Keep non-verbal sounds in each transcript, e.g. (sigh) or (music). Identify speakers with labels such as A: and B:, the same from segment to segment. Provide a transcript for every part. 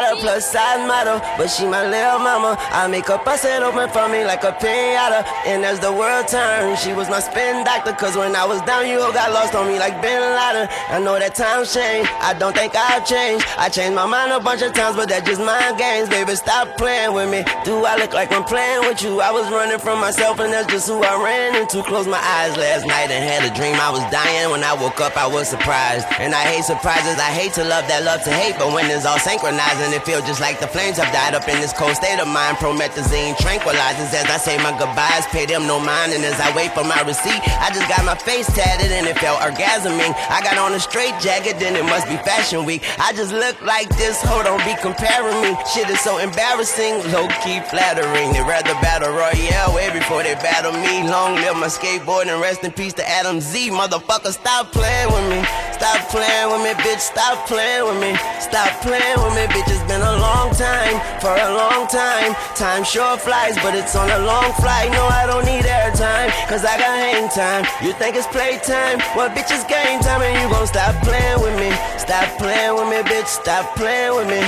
A: Prada plus size model, but she my little mama. I make her bust it open for me like a pinata. And as the world turns, she was my spin doctor. Cause when I was down, you all got lost on me like Bin Laden. I know that times change, I don't think I've changed. I changed my mind a bunch of times, but that's just mind games, baby. Stop playing with me. Do I look like I'm playing with you? I was running from myself, and that's just who I ran into. Closed my eyes last night and had a dream I was dying. When I woke up, I was surprised. And I hate surprises, I hate to love that love to hate, but when it's all synchronized and it feels just like the flames have died up in this cold state of mind. Promethazine tranquilizes as I say my goodbyes, pay them no mind, and as I wait for my receipt, I just got my face tatted and it felt orgasming. I got on a straight jacket, then it must be fashion week. I just look like this, hold on, be comparing me. Shit is so embarrassing, low key flattering. They rather battle Royale way before they battle me. Long live my skateboard and rest in peace to Adam Z. Motherfucker, stop playing with me. Stop playing with me, bitch. Stop playing with me. Stop playing with me, bitch. It's been a long time, for a long time. Time sure flies, but it's on a long flight. No, I don't need airtime, cause I got hang time. You think it's playtime? Well, bitch, it's game time, and you gon' stop playing with me. Stop playing with me, bitch. Stop playing with me.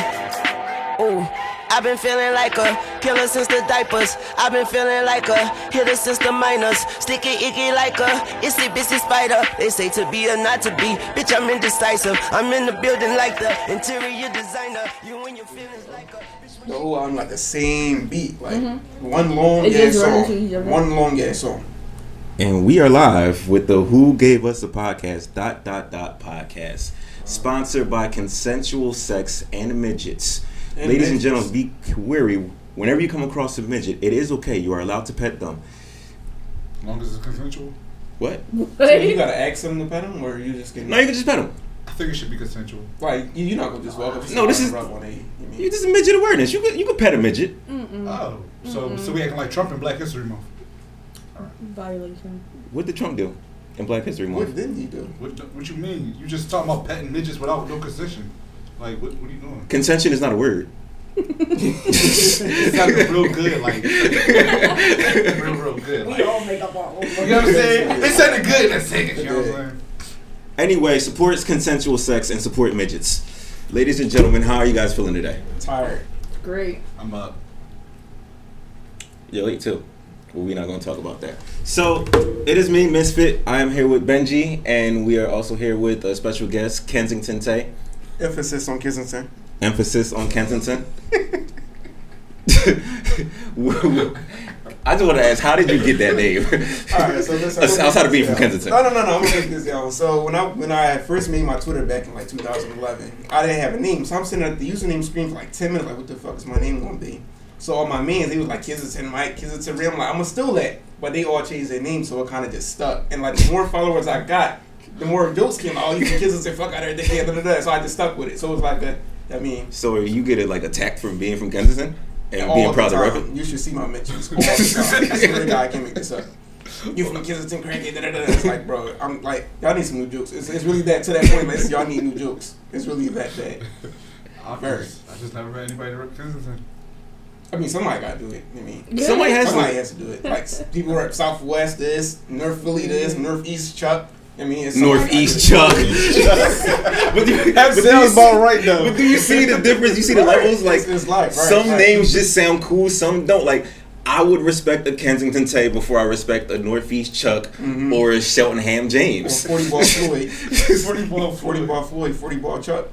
A: Ooh. I've been feeling like a killer since the diapers. I've been feeling like a hitter since the minors. Sticky icky like a itsy bitsy spider. They say to be or not to be. Bitch, I'm indecisive. I'm in the building like the interior designer. You and your feelings like a.
B: The whole album like the same beat, like one long ass song,
C: into each other.
B: one long ass song.
D: And we are live with the Who Gave Us a Podcast dot dot dot podcast. Sponsored by Consensual Sex and Midgets.
B: And
D: Ladies and gentlemen, be wary. Whenever you come across a midget, it is okay. You are allowed to pet them.
E: As long as it's consensual.
D: What?
B: So you gotta ask them to pet them, or you just getting
D: No, you can just pet them.
E: I think it should be consensual.
B: like you, you're not gonna just walk up. to
D: No, this is-
B: and rub on they- you mean?
D: You just midget awareness. You can you can pet a midget.
E: Oh, so so we acting like Trump in Black History Month.
C: Violation.
D: What did Trump do in Black History Month?
B: What didn't he do?
E: What what you mean? You just talking about petting midgets without no concession? Like what what are you doing?
D: Consension is not a word.
E: It sounded real good, like real real good. Like,
C: We
E: you know
C: all make up our own.
E: what I'm saying? It sounded good in that second. You know what I'm saying?
D: Anyway, support consensual sex and support midgets. Ladies and gentlemen, how are you guys feeling today?
B: Tired.
C: Great.
E: I'm up.
D: You're late too. Well, we're not going to talk about that. So, it is me, Misfit. I am here with Benji, and we are also here with a special guest, Kensington Tay.
B: Emphasis on Kensington.
D: Emphasis on Kensington. (laughs) I just want to ask, how did you get that name?
B: All right, so listen. (laughs)
D: Outside of being from Kensington.
B: No, no, no, no. I'm gonna make this out. So when I when I first made my Twitter back in like 2011, I didn't have a name. So I'm sitting at the username screen for like 10 minutes. Like, what the fuck is my name gonna be? So all my mans, they was like Kensington Mike, Kensington Ray. I'm like, I'm gonna steal that, but they all changed their name, so it kind of just stuck. And like the more followers I got, the more jokes came out. Oh, you from Kensington? Fuck out of there. Da, da, da, da. So I just stuck with it. So it was like a. I mean,
D: so, you get it like attacked from being from Kensington and
B: all
D: being proud to rep
B: time.
D: it?
B: You should see my mentions all the time. I swear to God, I can't make this up. You from Kensington, crazy? Da, da, da, da. It's like, bro, I'm like, y'all need some new jokes. It's, it's really that to that point. Like, y'all need new jokes. It's really that bad.
E: I
B: Very.
E: just, I just never met anybody that rep Kensington.
B: I mean, somebody got to do it. I mean,
D: Somebody has
B: somebody
D: to.
B: has to do it. Like people rep Southwest this, North Philly this, mm. Northeast Chuck. I mean, it's
D: Northeast Chuck. (laughs) but do, you-
E: That
D: but do
E: sounds
D: you
E: about right, though.
D: But do you see the difference? You see the
B: Right.
D: levels? Like
B: It's- it's life, right,
D: some
B: right.
D: names just sound cool, some don't. Like I would respect a Kensington Tay before I respect a Northeast Chuck mm-hmm. or a Cheltenham
B: Or
D: James.
B: 40 ball (laughs) Floyd.
E: 40 ball (laughs)
B: 40 ball Floyd, 40 ball Chuck.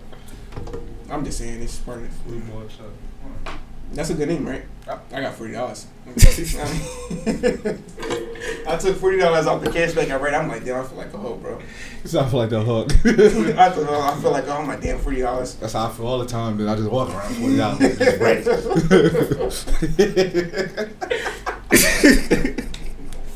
B: I'm just saying, it's part of it.
E: Blue ball shot.
B: That's a good name, right?
E: Yep.
B: I got forty dollars. (laughs) I took forty dollars off the cash back I read. I'm like, damn, I feel like a hoe, bro.
E: So I feel like the hook. (laughs)
B: I, thought, oh, I feel like, oh, I'm like, damn, forty dollars.
E: That's how I feel all the time. Then I just walk around forty dollars. right? (laughs)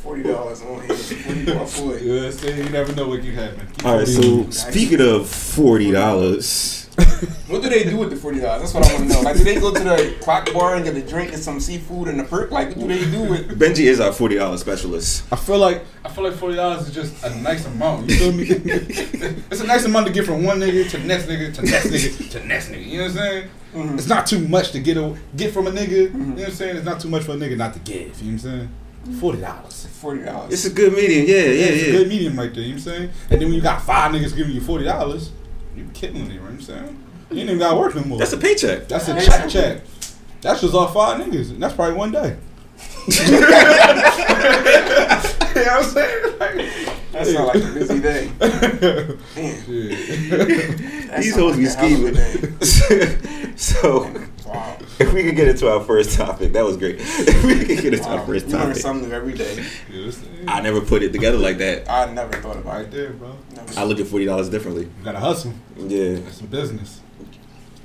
B: Forty dollars on here. Forty dollars for it.
E: yeah, see, you never know what can happen. Keep
D: All right, so speaking of forty dollars, (laughs)
B: What do they do with the forty dollars? That's what I want to know. Like, do they go to the clock bar and get a drink and some seafood and a perk? Like, what do they do with? (laughs)
D: Benji is our forty dollars specialist.
E: I feel like I feel like forty dollars is just a nice amount. You feel me? (laughs) it's a nice amount to get from one nigga to the next nigga to the next nigga to the next nigga. You know what I'm saying?
B: Mhm.
E: It's not too much to get a, get from a nigga. You know what I'm saying? It's not too much for a nigga not to give. You know what I'm saying? Forty dollars.
B: Forty dollars.
D: It's a good medium. Yeah, yeah,
E: it's a
D: yeah.
E: good medium right there. You know what I'm saying? And then when you got five niggas giving you forty dollars, you killing it. You know what I'm saying? You ain't even got to work no more.
D: That's a paycheck.
E: That's a check check. That's just all five niggas. And that's probably one day. (laughs) you know what I'm saying? Like,
B: That sounds like a busy day. (laughs) Damn.
D: These
B: sound
D: hoes be
B: like a hell of a
D: scheming. (laughs) so,
B: Wow.
D: If we could get into our first topic, that was great. (laughs) If we could get into our first
B: You learn
D: topic,
B: something every day.
E: You know what I'm saying?
D: I never put it together like that.
B: I never thought about
E: Right
B: it.
E: there, bro.
B: Never.
D: I look at forty dollars differently.
E: You gotta hustle.
D: Yeah.
E: That's some business.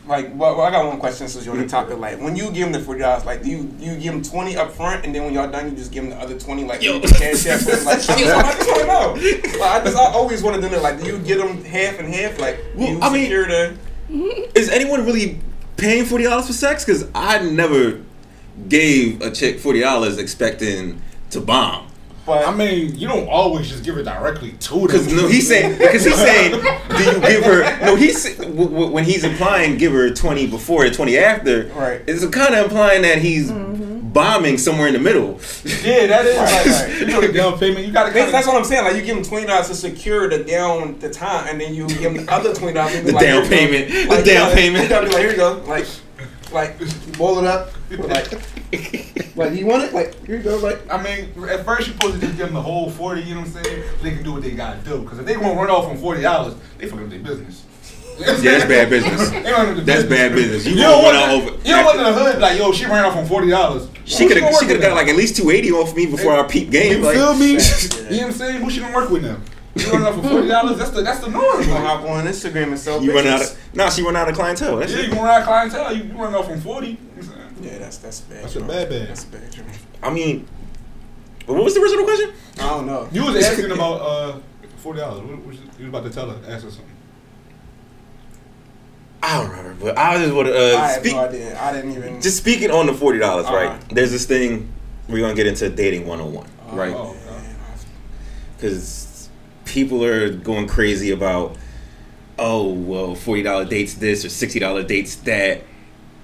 B: Like, well, well, I got one question since you're on the topic. Like, when you give them the forty dollars, like, do you you give them twenty up front, and then when y'all done, you just give them the other twenty, like,
D: Yo.
B: cash app? for? Like, I just, want to know. Like, I just I always want to do that. Like, do you give them half and half? Like, do
D: Well,
B: you
D: I mean-
B: the?
D: Is anyone really paying forty dollars for sex? Because I never gave a chick forty dollars expecting to bomb.
B: But
E: I mean, you don't always just give it directly to them.
D: Because no, he's saying because he's saying, (laughs) do you give her? No, he's w- w- when he's implying give her twenty before and twenty after.
B: Right.
D: It's kind of implying that he's mm-hmm. bombing somewhere in the middle.
E: Yeah, that is.
B: Right,
E: like,
B: right.
E: You know the down payment. You gotta.
B: That's, that's what I'm saying. Like you give him twenty dollars to secure the down the time, and then you give him the other twenty dollars.
D: The down payment. The down payment.
B: You gotta be like, here you go. Like, like you boil it up. Like, (laughs) like you want it. Like here you go. Like
E: I mean, at first you're supposed to just give them the whole forty. You know what I'm saying? So they can do what they gotta do. Because if they gonna run off on forty dollars, they fucking up their business.
D: Yeah, that's bad business. (laughs)
E: They don't have the
D: That's bad business. You,
E: You
D: don't
E: don't
D: want
E: want
D: to
E: the,
D: over.
E: you don't want the hood like yo. She ran off on forty dollars.
D: She could have. She could have got like at least two eighty off me before our peak game.
E: You
D: Like,
E: feel me? (laughs) You know what I'm saying? Who she gonna work with now? You run off for forty dollars? That's the that's the norm.
B: you gonna hop on Instagram and sell.
D: You run out
B: bitches.
D: of. Nah, she run out of clientele. That's
E: yeah,
D: it.
E: you run out of clientele. You, you run off on forty. You know what I'm saying?
B: Yeah, that's that's bad.
E: That's a bad bad.
B: That's bad. Bro.
D: I mean, what was the original question?
B: I don't know.
E: You was asking about uh forty dollars. What, what you, you was about to tell her? Ask her something.
D: I don't remember, but I just want to
B: I
D: uh, speak.
B: no idea. I didn't even.
D: Just speaking on the forty dollars,
B: Uh-huh.
D: right? There's this thing we're gonna get into dating one on one, right?
E: Oh,
D: Because people are going crazy about, oh well, forty dollar dates this or sixty dollar dates that,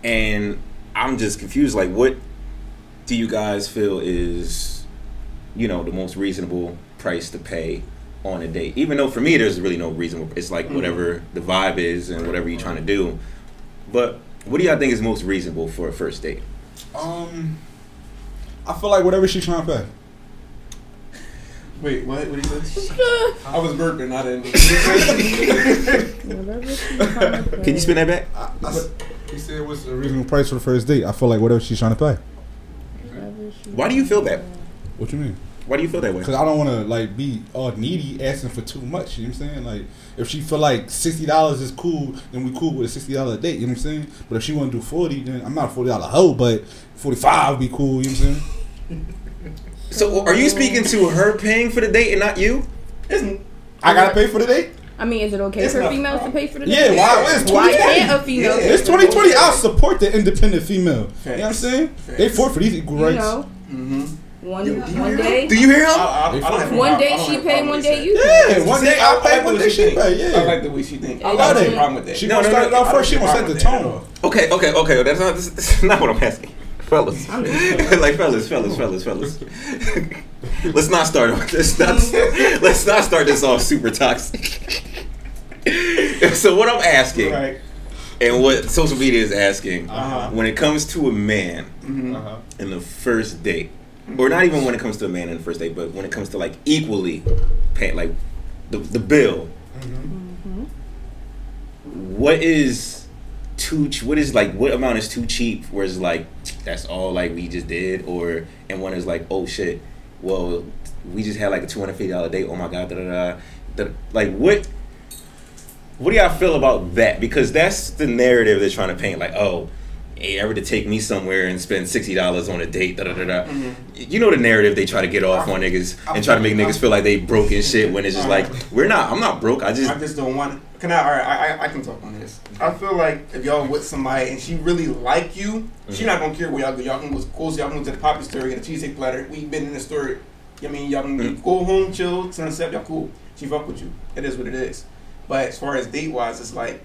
D: and I'm just confused. Like, what do you guys feel is, you know, the most reasonable price to pay on a date? Even though for me, there's really no reasonable. It's like
B: Mhm.
D: whatever the vibe is and whatever you're trying to do. But what do y'all think is most reasonable for a first date?
E: Um, I feel like whatever she's trying to pay.
B: Wait, what? What did you say? I was burping. I didn't.
C: Whatever she's trying to (laughs)
D: Can you
C: pay.
D: spin that back?
E: I, I s- he said what's a reasonable price for the first date. I feel like whatever she's trying to pay.
D: Why do you feel that?
E: What you mean?
D: Why do you feel that way?
E: Because I don't want to like be all needy asking for too much. You know what I'm saying? Like if she feel like sixty dollars is cool, then we cool with a sixty dollar date. You know what I'm saying? But if she want to do forty, then I'm not a forty dollar hoe, but forty five would be cool. You know what I'm saying? (laughs)
D: So are you speaking to her paying for the date and not you?
E: Isn't I gotta pay for the date.
C: I mean, is it okay
B: It's
C: for
B: not-
C: females to pay for the date?
E: Yeah, why? It's
C: Why
E: 2020.
C: can't a female?
B: Yeah.
C: pay
E: It's
C: for the
E: 2020. I'll support the independent female. You know what I'm saying?
B: Facts.
E: They fought for these equal
C: You
E: rights.
C: know,
B: Mm-hmm.
C: one
B: Do you
C: one
B: hear
C: day,
D: Do you hear him?
B: I, I, I don't have no
C: one day she
B: have
C: pay, one day
B: that.
C: you.
E: Yeah, one day
B: I
E: I'll pay,
B: the
E: one
B: way
E: day
B: she
E: she pay. Yeah.
B: I like the way she think. I
C: I
B: don't
C: got
B: have
C: it.
B: a problem with that.
E: She
D: No,
E: gonna
D: no,
E: start
D: no.
E: it off first. She
B: don't
E: gonna
B: have
E: set the
B: problem with
E: tone.
D: Okay, okay, okay. That's not that's not what I'm asking. (laughs) Fellas. like fellas, fellas, fellas, fellas. (laughs) let's not start off let's not let's not start this off super toxic. (laughs) so what I'm asking
B: Right.
D: and what social media is asking
B: Uh-huh.
D: when it comes to a man
B: Mm-hmm.
E: Uh-huh.
D: in the first date, or not even when it comes to a man in the first date, but when it comes to like equally pay like the the bill. What is too? What is like? What amount is too cheap? Where it's like that's all like we just did, or and one is like oh shit, well we just had like a two hundred fifty dollar date. Oh my god, da da da. Like what? What do y'all feel about that? Because that's the narrative they're trying to paint. Like, oh, hey, ever to take me somewhere and spend sixty dollars on a date? Da da da da. You know the narrative they try to get off on niggas and try to make niggas feel like they broke and shit. When it's just like we're not. I'm not broke. I just
B: I just don't want. Can I? All right, I, I I can talk on this. I feel like if y'all with somebody and she really like you, she not gonna care where y'all go. Y'all can go close. Y'all can go to the poppy store and a cheesecake platter. We been in the store. I mean, y'all can
D: Mm.
B: go home, chill, sunset. Y'all cool. She fuck with you. It is what it is. But as far as date wise, it's like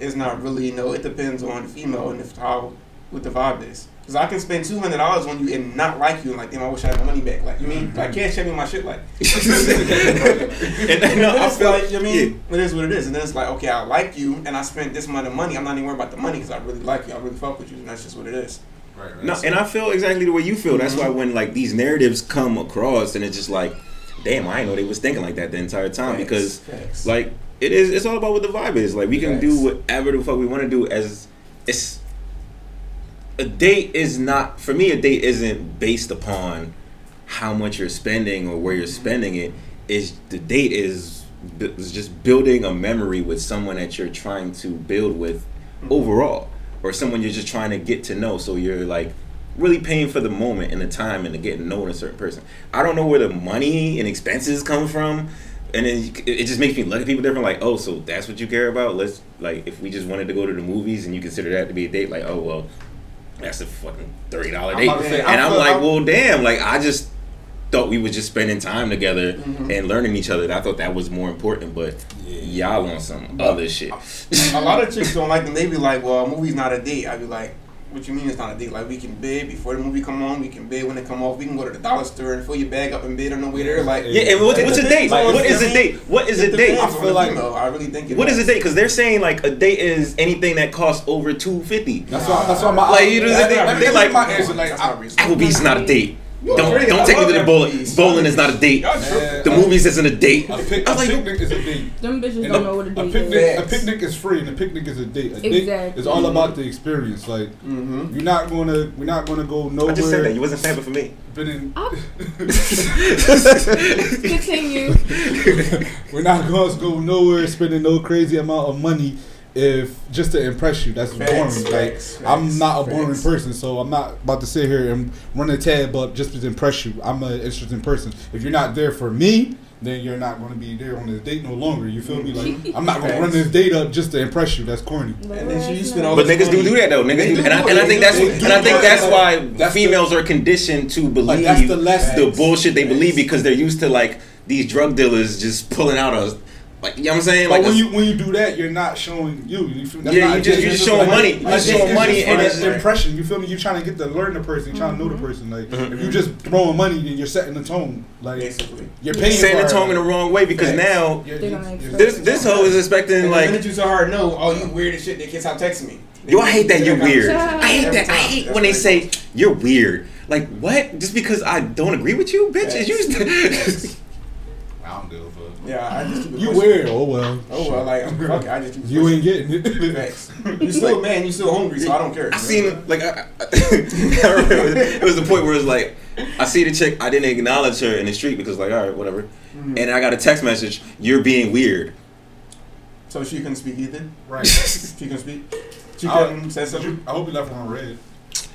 B: it's not really. You know, it depends on the female and if how what the vibe is. Cause I can spend two hundred dollars on you and not like you and like, damn, I wish I had my money back. Like, you mean, like, can't check me my shit like. (laughs)
D: and, no, I
B: it's
D: feel
B: like, you know what I mean, it is what it is. And then it's like, okay, I like you, and I spent this amount of money. I'm not even worried about the money because I really like you. I really fuck with you, and that's just what it is.
E: Right, right.
D: No, and I feel exactly the way you feel. That's
B: Mhm.
D: why when like these narratives come across, and it's just like, damn, I didn't know they was thinking like that the entire time
B: Facts,
D: because
B: facts.
D: like it is. It's all about what the vibe is. Like we can do whatever the fuck we want to do. As it's a date is not for me. A date isn't based upon how much you're spending or where you're spending it. Is the date is is just building a memory with someone that you're trying to build with mm-hmm. overall, or someone you're just trying to get to know. So you're like really paying for the moment and the time and the getting to know a certain person. I don't know where the money and expenses come from. And then it it just makes me look at people different. Like, oh, so that's what you care about? Let's like, if we just wanted to go to the movies and you consider that to be a date, like, oh well, that's a fucking thirty dollar date.
E: say,
D: and
E: I
D: I'm like,
E: I'm-
D: well, damn. Like, I just thought we was just spending time together
B: Mhm.
D: and learning each other. I thought that was more important. But y'all on some other shit.
B: a lot of (laughs) chicks don't like them. They be like, "Well, a movie's not a date." I be like, "What you mean it's not a date? Like we can bid before the movie come on. We can bid when it come off. We can go to the dollar store and fill your bag up and bid on the way there. Like,
D: Yeah, and what's,
B: It
D: what's a date?
B: on-
D: what is
B: I
D: a
B: mean,
D: date? What is
B: it
D: a date?
B: depends
E: I
B: on
E: feel like-
B: female. I really think it
D: What is a date? Because they're saying like a date is anything that costs over two fifty.
E: That's why. That's why my
D: Like, you know,
E: Let
D: they-
E: me- let
D: they like-
E: my answer. Like, I,
B: not reasonable.
D: Applebee's is not a date.
B: You
D: Don't
B: crazy.
D: don't
B: I
D: take me to the bowling.
B: Applebee's.
D: Bowling is not a date.
E: Man,
D: The movies isn't a date.
E: a, pic,
D: I
E: a
D: was like,
E: picnic is a date.
C: Them bitches
E: And
C: don't know what a
E: a
C: date
E: picnic,
C: is.
E: a picnic is free, and a picnic is a date. A date
C: Exactly.
E: is all about the experience. Like
B: Mhm.
E: you're not gonna, we're not gonna go nowhere.
D: I just said that you wasn't standing for me.
E: Been in, (laughs)
C: Continue.
E: we're not gonna go nowhere spending no crazy amount of money if just to impress you. That's
B: Facts,
E: boring. Like
B: facts,
E: I'm not a boring
B: facts.
E: person, so I'm not about to sit here and run a tab up just to impress you. I'm an interesting person. If you're not there for me, then you're not going to be there on this date no longer. You feel me? Like (laughs) I'm not going to run this date up just to impress you. That's corny.
B: And then she used to all
D: But niggas do
B: money.
D: do that though. Niggas
B: They
D: do,
B: do
D: and I, and I think that's
B: do
D: and I think that's why
E: That's the-
D: females are conditioned to believe
E: that's the lesson.
D: the bullshit they believe because they're used to like these drug dealers just pulling out a like you know what I'm saying
E: But
D: like
E: when
D: a-
E: you when you do that, you're not showing you. you feel, that's
D: Yeah,
E: not
D: you just-
E: a-
D: you
E: it's
D: just showing
E: like-
D: money.
E: like,
D: You just showing money
E: just
D: and it's-
E: the impression. You feel me? You're trying to get to learn the person. You're trying to know the person. Like
D: Mhm.
E: if you're just throwing money, then you're setting the tone. Like
B: Basically.
E: you're paying
D: saying the
E: for
D: tone in the wrong way because
B: Facts.
D: now
E: You're- you're-
D: this this hoe is expecting
B: And the
D: like
B: minute you tell her no, oh you weird as shit, they can't stop texting me.
D: Yo, I hate that you're weird. I hate that. I hate when they say you're weird. Like what? Just because I don't agree with you, bitch? Is you? (laughs)
E: I don't give a fuck.
B: Yeah, I just keep it
E: You
B: pushing.
E: weird? Oh well.
B: Oh well, like fuck it, I just keep it
E: You
B: pushing.
E: ain't getting it.
B: Facts. (laughs) You still man, you still hungry, so I don't care.
D: I seen like I, I, (laughs) I remember it was the point where it's like I see the chick, I didn't acknowledge her in the street because like all right, whatever,
B: Mhm.
D: and I got a text message, you're being weird.
B: So she couldn't speak either.
E: Right. (laughs)
B: She couldn't speak. She
E: I-
B: couldn't say something.
E: I hope you left her on read.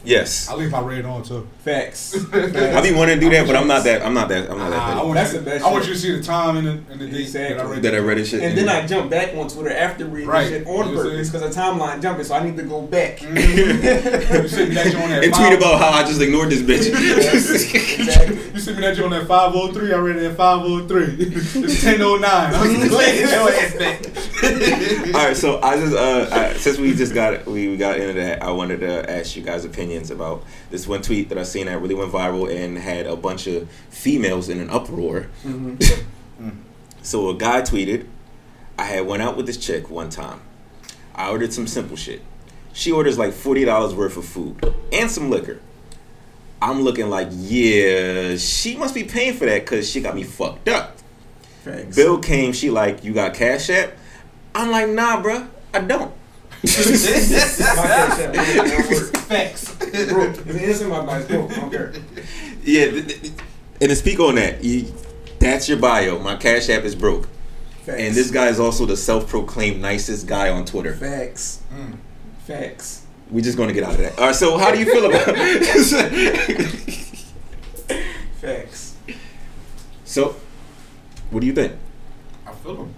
D: Yes,
E: I leave my read on too.
B: Facts. (laughs)
D: I be wanting to do that, but I'm not that. I'm not that. I'm not
E: ah, I
D: that.
E: want
B: That's
E: you,
B: the best
E: I want you to see the time and the, and the date that I read.
D: That I read it shit.
B: And then mm-hmm. I jump back on Twitter after reading
E: Right.
B: shit on
E: You
B: purpose because the timeline jumping, so I need to go back. Mm-hmm.
E: You send me that (laughs) joint at
D: and
E: five-
D: tweet about how I just ignored this bitch. (laughs)
B: exactly.
E: You sent me that you on that 503. I read it at 503. it's 1009. I'm glad your ass back.
D: All right, so I just uh, I, since we just got we got into that, I wanted to ask you guys opinions about this one tweet that I seen that really went viral and had a bunch of females in an uproar.
B: Mhm. (laughs)
D: So a guy tweeted, "I had went out with this chick one time. I ordered some simple shit. She orders like forty dollars worth of food and some liquor. I'm looking like, yeah, she must be paying for that because she got me fucked up.
B: Facts.
D: Bill came, she like, you got cash app? I'm like, nah, bro, I don't. (laughs)
B: My (laughs) cash app, it don't work.
E: Facts.
B: It's instant my advice, broke. I don't care.
D: Yeah, th- th- and to speak on that, you, that's your bio. My cash app is broke.
B: Facts.
D: And this guy is also the self-proclaimed nicest guy on Twitter.
B: Facts.
E: Mm.
B: Facts.
D: We're just going to get out of that. All right, so how do you feel about (laughs) (laughs)
B: Facts.
D: So, what do you think?
E: I feel him.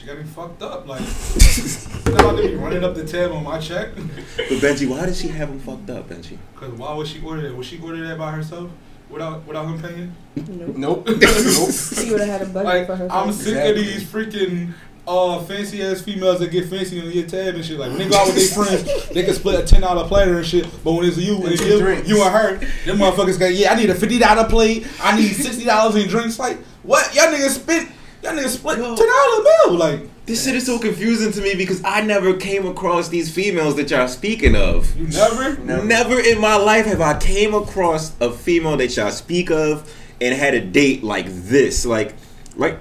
E: She got me fucked up. Like, (laughs) you know how they be running up the tab on my check?
D: But Benji, why did she have him fucked up, Benji?
E: Because why would she order that? Would she order that by herself without without him paying?
C: Nope.
B: Nope. (laughs) nope.
C: She would have had a budget
E: Like,
C: for her.
E: I'm sick of these freaking uh fancy ass females that get fancy on your tab and shit. Like when they go out with their friends, they can split a ten dollar platter and shit. But when it's you and
B: It's
E: you,
B: drinks.
E: you and her, them motherfuckers go, yeah, I need a fifty dollar plate. I need sixty dollars in drinks. Like what? Y'all niggas spent. Y'all niggas split ten
D: Yo.
E: dollar bill. Like
D: This shit is so confusing to me because I never came across these females that y'all speaking of.
E: you never.
B: Never.
D: Never in my life have I came across a female that y'all speak of and had a date like this. Like, like,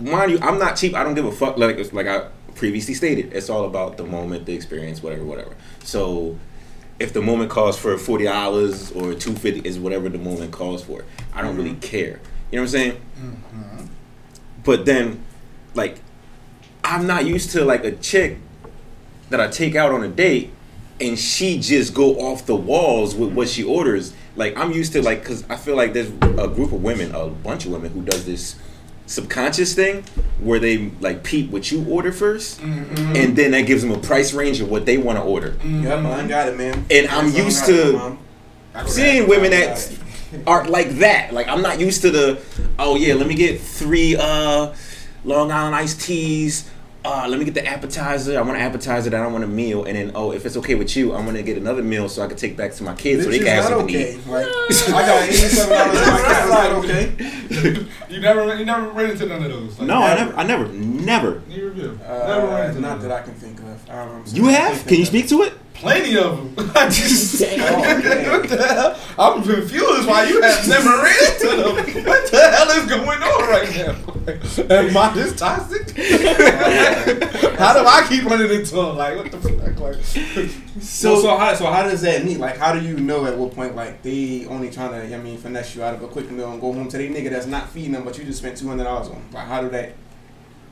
D: mind you, I'm not cheap. I don't give a fuck. Like, it's like I previously stated, it's all about the moment, the experience, whatever, whatever. So, if the moment calls for forty dollars or two fifty, is whatever the moment calls for. I don't mm-hmm. really care. You know what I'm saying? Mm-hmm. But then, like, I'm not used to like a chick that I take out on a date and she just go off the walls with what she orders. Like I'm used to like cuz I feel like there's a group of women, a bunch of women who does this subconscious thing where they like peep what you order 1st mm-hmm. and then that gives them a price range of what they want to order. Mm-hmm.
B: Yep, I got it, man.
D: And I'm
B: That's all I
D: used
B: got,
D: to- Seeing women that are like that. Like I'm not used to the oh yeah, let me get 3 uh Long Island iced teas. Uh, let me get the appetizer. I want an appetizer. That I don't want a meal, and then oh, if it's okay with you, I'm gonna get another meal so I can take back to my kids so they can have
B: not
D: something to eat.
B: Like, (laughs) I got eighty-seven dollars in my account. Is that okay?
E: You never, you never ran into none of those. Like,
D: No, I never, I never, never.
E: You review. never
B: Uh,
E: ran into
B: not
E: none
B: that I can think of. I don't know.
D: You have? Can you speak to it?
E: Plenty of them. (laughs) I just, (laughs)
B: Oh, (laughs)
E: what the hell? I'm confused why you have never ran into them. What the hell is going on right now? Am I this toxic? how do I keep running into them? Like, what the fuck? Like,
B: So, so how so how does that mean? Like, how do you know at what point like they only trying to, I mean, finesse you out of a quick meal and go home to their nigga that's not feeding them, but you just spent two hundred dollars on? Like, how do that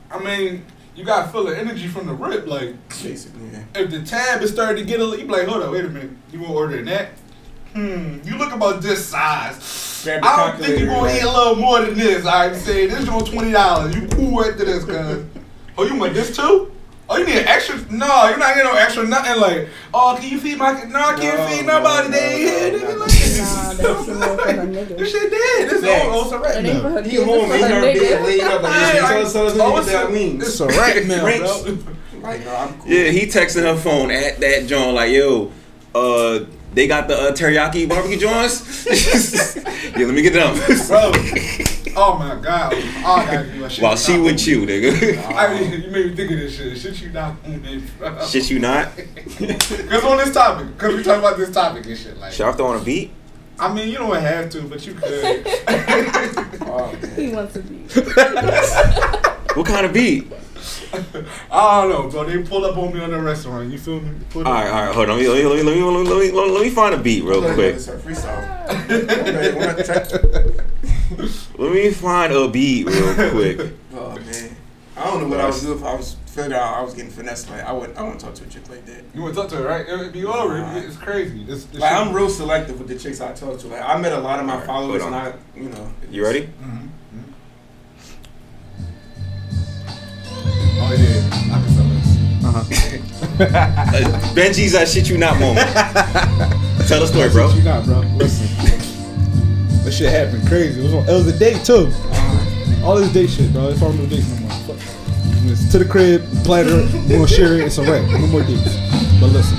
E: I mean, you got to feel the energy from the rip. Like,
B: basically? Yeah.
E: if the tab is starting to get a little, you be like, hold up, wait a minute. You want to order that? Hmm, you look about this size.
B: Grab
E: I don't think you're gonna
B: like-
E: eat a little more than this. I'm saying this is on twenty dollars. You cool after this, cuz. Oh, you want this too? Oh, you need an extra? No, you're not getting no extra nothing. Like, oh, can you feed my? No, I can't
B: No,
E: feed nobody.
B: no,
E: they ain't here. Nigga, like,
C: Nah, that's the more for
E: this shit dead. This
B: Facts.
E: all also right
C: That ain't for
E: now.
C: her
B: He home
C: it's
B: in
C: for her
B: her bed laid up like
E: Yeah,
B: this.
E: like,
B: Tell us, tell us
E: oh,
B: what
E: it's
B: that
E: a-
B: means.
E: It's a rat (laughs) now, bro.
B: Like, no, I'm cool.
D: Yeah, he texting her phone at that joint like, yo, uh, they got the uh, teriyaki barbecue joints. (laughs) yeah, let me get them.
E: bro. Oh my god. Oh, I gotta do a shit.
D: While she
E: not
D: with you, nigga.
E: I mean, you made me think of this shit. Shit you not on it, bro.
D: Shit, you not.
E: Cause on this topic, cause we talking about this topic and shit. Like,
D: Should I throw on a beat?
E: I mean, you don't have to, but you could.
B: Oh. (laughs) (laughs)
C: He wants a beat.
D: What kind of beat? (laughs)
E: I don't know, bro. They pull up on me on the restaurant. You feel me? Pull
D: All
E: up.
D: right, all right, hold on. Let me, let me, let me, let me, let me, let me, let me, (laughs) let me find a beat real quick.
B: It's her freestyle. Okay, we're not trying-
D: Let me find a beat real quick.
B: Oh man, I don't know what I would do if I was figured out I was getting finessed. Like I would, I wouldn't talk to a chick like that.
E: You want to talk to her, right? It'd be over. It'd It's crazy. This, this
B: Like
E: shit-
B: I'm real selective with the chicks I talk to. Like I met a lot of my
D: Alright,
B: followers,
D: hold
B: and. I, you know.
D: You ready?
E: Mhm, Oh yeah, I can feel this.
D: Uh, Benji's uh, shit you not moment. Tell the story, bro.
E: You not, bro. Listen, this shit happened crazy. It was on, it was a date too. All this date shit, bro. It's all no dates no more. Fuck. It's to the crib, platter, we gonna share it. It's a wrap. No more dates. But listen.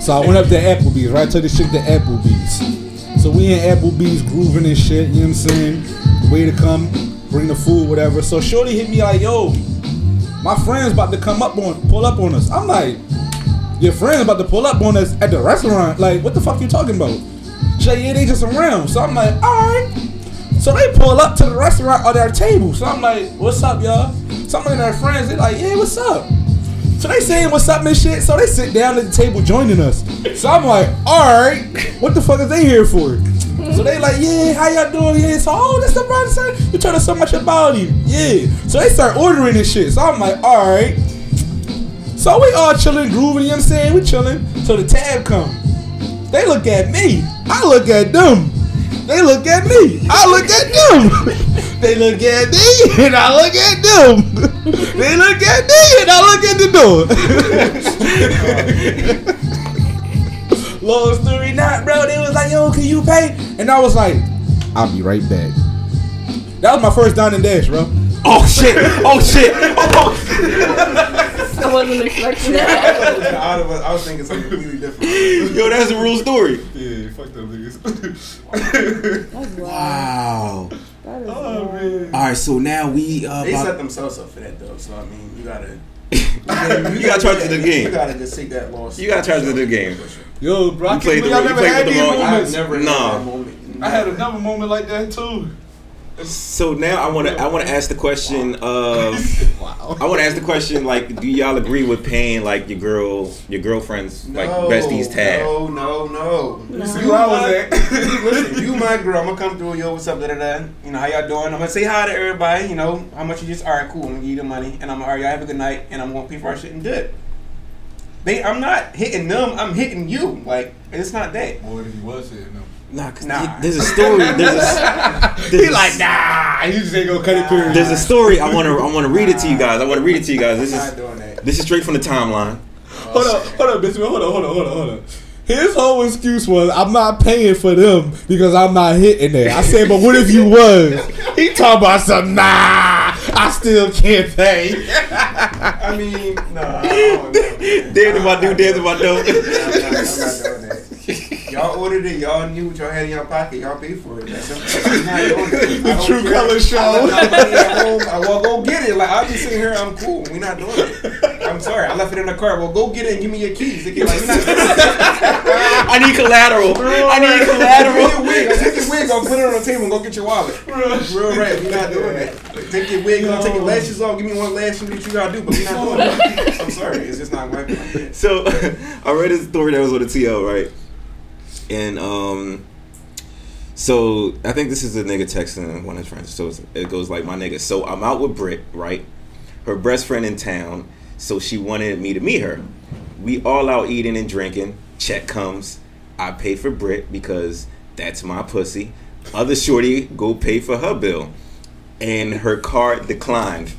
E: So I went up to Applebee's, right? I took this chick to Applebee's. So we in Applebee's grooving and shit, you know what I'm saying? Way to come, bring the food, whatever. So Shorty hit me like, yo, my friend's about to come up on, pull up on us. I'm like, your friend's about to pull up on us at the restaurant. Like, what the fuck you talking about? Like, yeah, they just around. So I'm like, alright. So they pull up to the restaurant at their table. So I'm like, what's up, y'all? Some of their friends, they like, yeah, what's up? So they saying what's up and shit. So they sit down at the table joining us. So I'm like, alright, what the fuck is they here for? So they like, yeah, how y'all doing? Yeah, so oh, this the brother. You told us so much about him. Yeah. So they start ordering and shit. So I'm like, alright. So we all chilling, grooving, you know what I'm saying? We chilling. So the tab come. They look at me. I look at them. They look at me. I look at them. (laughs) they look at me and I look at them. (laughs) they look at me and I look at the door. (laughs) Long story not, bro. They was like, yo, can you pay? And I was like, I'll be right back. That was my first down and dash, bro.
D: Oh shit! Oh shit! Oh.
C: I wasn't expecting that.
B: thought was out of it. I was thinking something completely different.
D: Yo, that's a real story.
E: Yeah, fuck them niggas.
C: That's wild.
D: Wow.
C: That is
E: oh
C: wild.
E: man.
D: All right, so now we uh,
B: They set themselves up for that though. So I mean, you gotta. (laughs)
D: you got charged to the game.
B: You gotta just take that loss.
D: You got charged to the game.
E: Yo, bro, I
D: You played the
E: believe I
D: you
E: never
D: played
E: had
D: with the
E: these
D: wrong-
B: I've never
D: Nah.
B: had that moment.
E: I had another moment like that too.
D: So now I want to I want to ask the question of
E: Wow.
D: I want to ask the question like do y'all agree with paying like your girl your girlfriend's like besties tab?
B: No, no, no.
C: No.
E: See where I was at.
B: Listen, you my girl. I'm gonna come through. Yo, what's up? Da da da. You know how y'all doing? I'm gonna say hi to everybody. You know how much you just. All right, cool. I'm gonna give you the money, and I'm all right. Y'all have a good night, and I'm gonna pay for our shit and dip. They, I'm not hitting them. I'm hitting you. Like it's not that.
E: What if he was hitting them?
D: Nah, cause
B: Nah.
D: there's a story. There's a, (laughs) there's
E: He like, nah. He just ain't gonna cut it period.
D: There's a story I want to I want to read it to you guys. I want to read it to you guys. This is this is straight from the timeline.
E: Oh, hold up, hold up, bitch. Hold up, hold up, hold up, hold up. His whole excuse was, I'm not paying for them because I'm not hitting there. I said, but what if you was? He talking about some, nah, I still can't pay. (laughs)
B: I mean, no. I don't know.
D: Damn if I do, damn if I don't.
B: Y'all ordered it. Y'all knew what y'all had in your pocket. Y'all paid for it. That's simple. I'm not (laughs) doing it.
E: The true
B: care.
E: color show.
B: I left my at home. I will go get it. Like I'll be sitting here. I'm cool. We're not doing it. I'm sorry. I left it in the car. Well, go get it and give me your keys. Like, we're not doing it.
D: I need collateral. I need
B: Take your
D: collateral.
B: wig. I'll take your wig. I'll put it on the table and go get your wallet. Real right. We're not doing that. Take your wig. I'll take your lashes off. Give me one lash and do what you gotta do. But we're not doing it. I'm sorry. It's just not working.
D: So (laughs) I read a story that was on the TL, right? And um so I think this is a nigga texting one of his friends. So it goes like my nigga. So I'm out with Brit, right? Her best friend in town. So she wanted me to meet her. We all out eating and drinking. Check comes. I pay for Brit because that's my pussy. Other shorty go pay for her bill. And her card declined.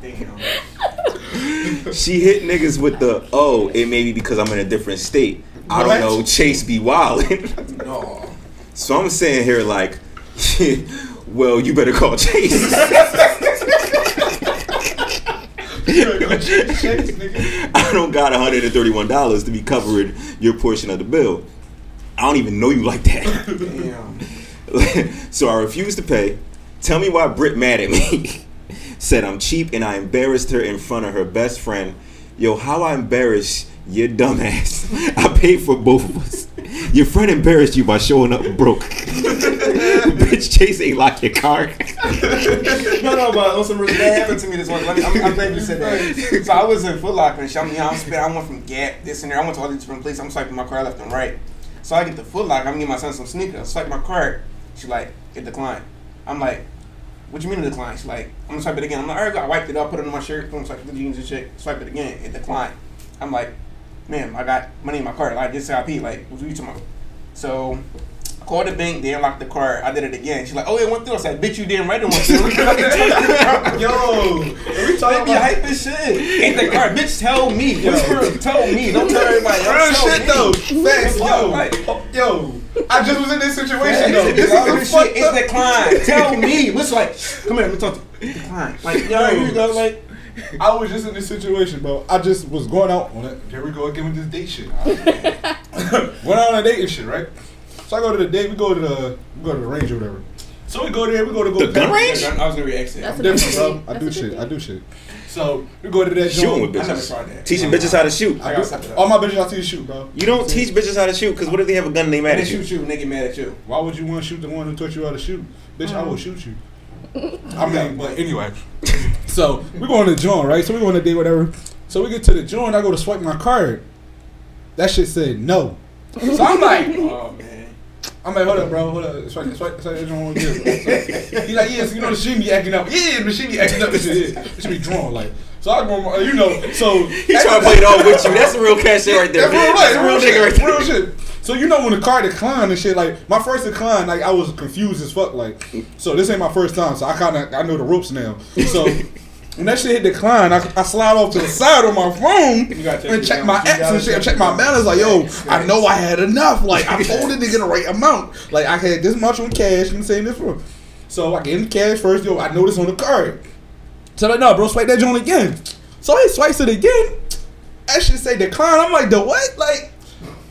B: Damn. (laughs)
D: She hit niggas with the oh, it may be because I'm in a different state. I don't know, Chase be wildin'. (laughs)
B: No.
D: so I'm saying here like, (laughs) well, you better call Chase. (laughs) I don't got $131 to be covering your portion of the bill. I don't even know you like that.
B: Damn.
D: so I refuse to pay. Tell me why Britt mad at me. Said I'm cheap and I embarrassed her in front of her best friend. Yo, how I embarrassed your dumbass. (laughs) I paid for both of us. Your friend embarrassed you by showing up broke. (laughs) Bitch, Chase ain't lock your car. (laughs)
B: No, no, but on some real, that happened to me this one. I'm, I'm glad you said that. So I was in Foot Locker and shit. I mean, I, spent, I went from Gap, this and there. I went to all these different places. I'm swiping my car left and right. So I get the Foot Locker. I'm getting my son some sneakers. I swipe my card. She like, it declined. I'm like, what you mean it declined? She's like, I'm gonna swipe it again. I'm like, all right, I wiped it up, put it on my shirt, boom, swipe the jeans and shit. Swipe it again. It declined. I'm like, man, I got money in my card. Like, this IP. Like, what are you talking about? So called the bank, they unlocked the card. I did it again. She's like, oh, it went through. I said, bitch, you didn't write it went through. (laughs)
E: Yo, are (laughs) we
B: They
E: talking
B: be
E: about
B: hype as shit. Ain't the card, bitch, tell me. Whisper, (laughs) tell me. Don't tell everybody
E: real
B: else. Tell
E: shit
B: me.
E: though? Facts, yo,
B: like-
E: Oh, yo. I just was in this situation
B: Yeah,
E: though.
B: this,
E: This
B: this,
E: is
B: shit
E: fucked
B: is
E: up.
B: declined. Tell me. What's like, come here, let me talk to you. Decline. Like, yo, you go, like,
E: I was just in this situation, bro. I just was going out on it. Here we go again with this date shit. (laughs) Went out on a date and shit, right? So I go to the date. We go to the we go to the range or whatever. So we go there. We go to go
D: The gun range?
B: I was gonna react to
C: That's
B: that.
C: a
E: I'm different, bro.
C: That's
E: I
C: a
E: do shit.
C: thing.
E: I do shit. So we go to that
D: Shooting
E: joint.
D: with
B: I
D: bitches. Teaching bitches how to shoot.
E: I do, all my bitches I see you shoot, bro.
D: You don't teach bitches how to shoot because what if they have a gun and they mad
B: And they
D: at you?
B: shoot you and they get mad at you.
E: Why would you want to shoot the one who taught you how to shoot? Bitch, I oh. will shoot you. I mean, but anyway. So we go on the joint, right? So we go on a date, whatever. So we get to the joint. I go to swipe my card. That shit said no. So I'm like, (laughs)
B: Oh man.
E: I'm like, hold up, bro, hold up. Swipe, swipe, swipe joint one good. So he like, yes, you know the machine be acting up. Yeah, the machine be acting up. This shit. It should be drawn like. So I go, uh, you know, so
D: He trying to play it all with you. That's a real cash shit right there.
E: That's real, right?
D: That's a real
E: shit,
D: nigga right there.
E: Real shit. So you know when the car declined and shit, like my first decline, like I was confused as fuck. Like, so this ain't my first time, so I kind of I know the ropes now. So when that shit hit decline, I, I slide off to the side on my phone
B: check
E: and check my
B: balance.
E: Apps and shit,
B: check
E: check my balance. Like, yo. I know I had enough. Like I told the nigga the right amount. Like I had this much on cash. You know what I'm saying this for. So I get in the cash first. Yo, I this on the card. So like, no, bro, swipe that joint again. So he swipes it again. That shit say decline. I'm like, the what? Like,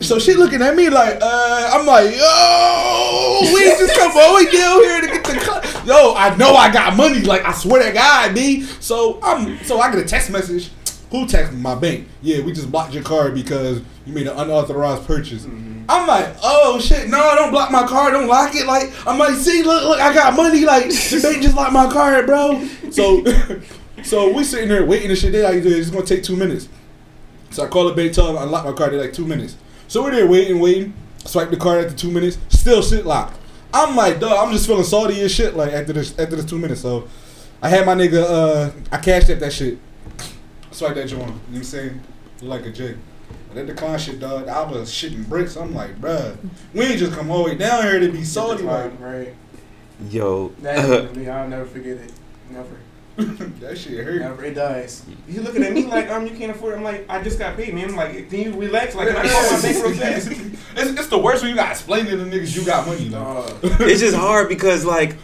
E: so she looking at me like, uh, I'm like, yo, we just come all the way down here to get the cut. Yo, I know I got money. Like, I swear to God, B. So I'm, so I get a text message. Who texted me? My bank. Yeah, we just blocked your card because you made an unauthorized purchase. I'm like, oh shit, no, don't block my card, don't lock it. Like, I'm like, see, look, look, I got money. Like, the bank just locked my card, bro. So, (laughs) so we sitting there waiting and shit. They like, it's gonna take two minutes. So I call the bank, tell them I unlock my card. They're like two minutes. So we're there waiting, waiting. Swipe the card after two minutes, still shit locked. I'm like, duh, I'm just feeling salty as shit. Like after this, after this two minutes. So I had my nigga, uh, I cashed up that shit. Swipe that joint. You know what I'm saying? Like a J. But that decline shit, dog. I was shitting bricks. I'm like, bruh, we ain't just come all the way down here to be salty. Like
B: right.
D: Yo,
B: That happened to me. I'll never forget it. Never. (laughs)
E: that shit hurt.
B: Never. It does. You looking at me like um you can't afford it. I'm like I just got paid, man. I'm like, can you relax? Like can I call my bank real (laughs) fast?
E: It's, it's the worst when you got explaining to the niggas you got money. Like.
B: Uh,
D: it's just hard because like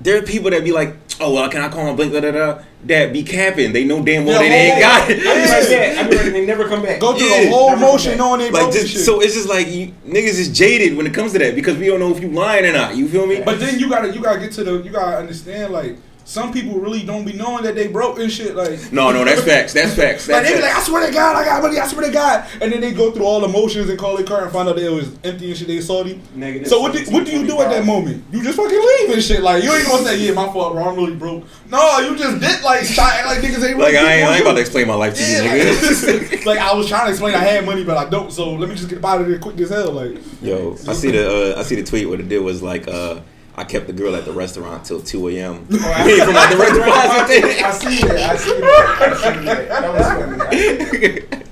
D: there are people that be like, oh well, can I call my bank? Da, da, da, that be capping. They know damn well
E: Yeah,
D: they ain't got it.
B: I be like
D: it.
B: that. I be ready. They never come back.
E: Go through
D: Yeah.
E: the whole
B: Never
E: motion
B: come
E: knowing they
D: like
E: broke
D: just
E: shit.
D: so it's just like you, niggas is jaded when it comes to that because we don't know if you lying or not. You feel me?
E: But then you gotta you gotta get to the you gotta understand like some people really don't be knowing that they broke and shit like
D: no, no, that's facts. That's (laughs) facts.
E: like they be like I swear to God I got money I swear to God and then they go through all the motions and call their car and find out that it was empty and shit they salty.
B: Negative
E: So what do, what do you do at that moment? You just fucking leave and shit like you ain't gonna say yeah my fault bro I'm really broke. No you just did like try like niggas ain't
D: Like
E: really
D: I ain't, I ain't about to explain my life to you,
E: Yeah,
D: nigga.
E: like, (laughs) like I was trying to explain I had money but I don't so let me just get out of there quick as hell like
D: Yo, I see the uh, I see the tweet where the deal was like uh, I kept the girl at the restaurant till two a.m. (laughs)
B: Oh, I-
D: Paid for my direct
B: I
D: deposit.
B: see that. I see that. I see that. That was funny. (laughs)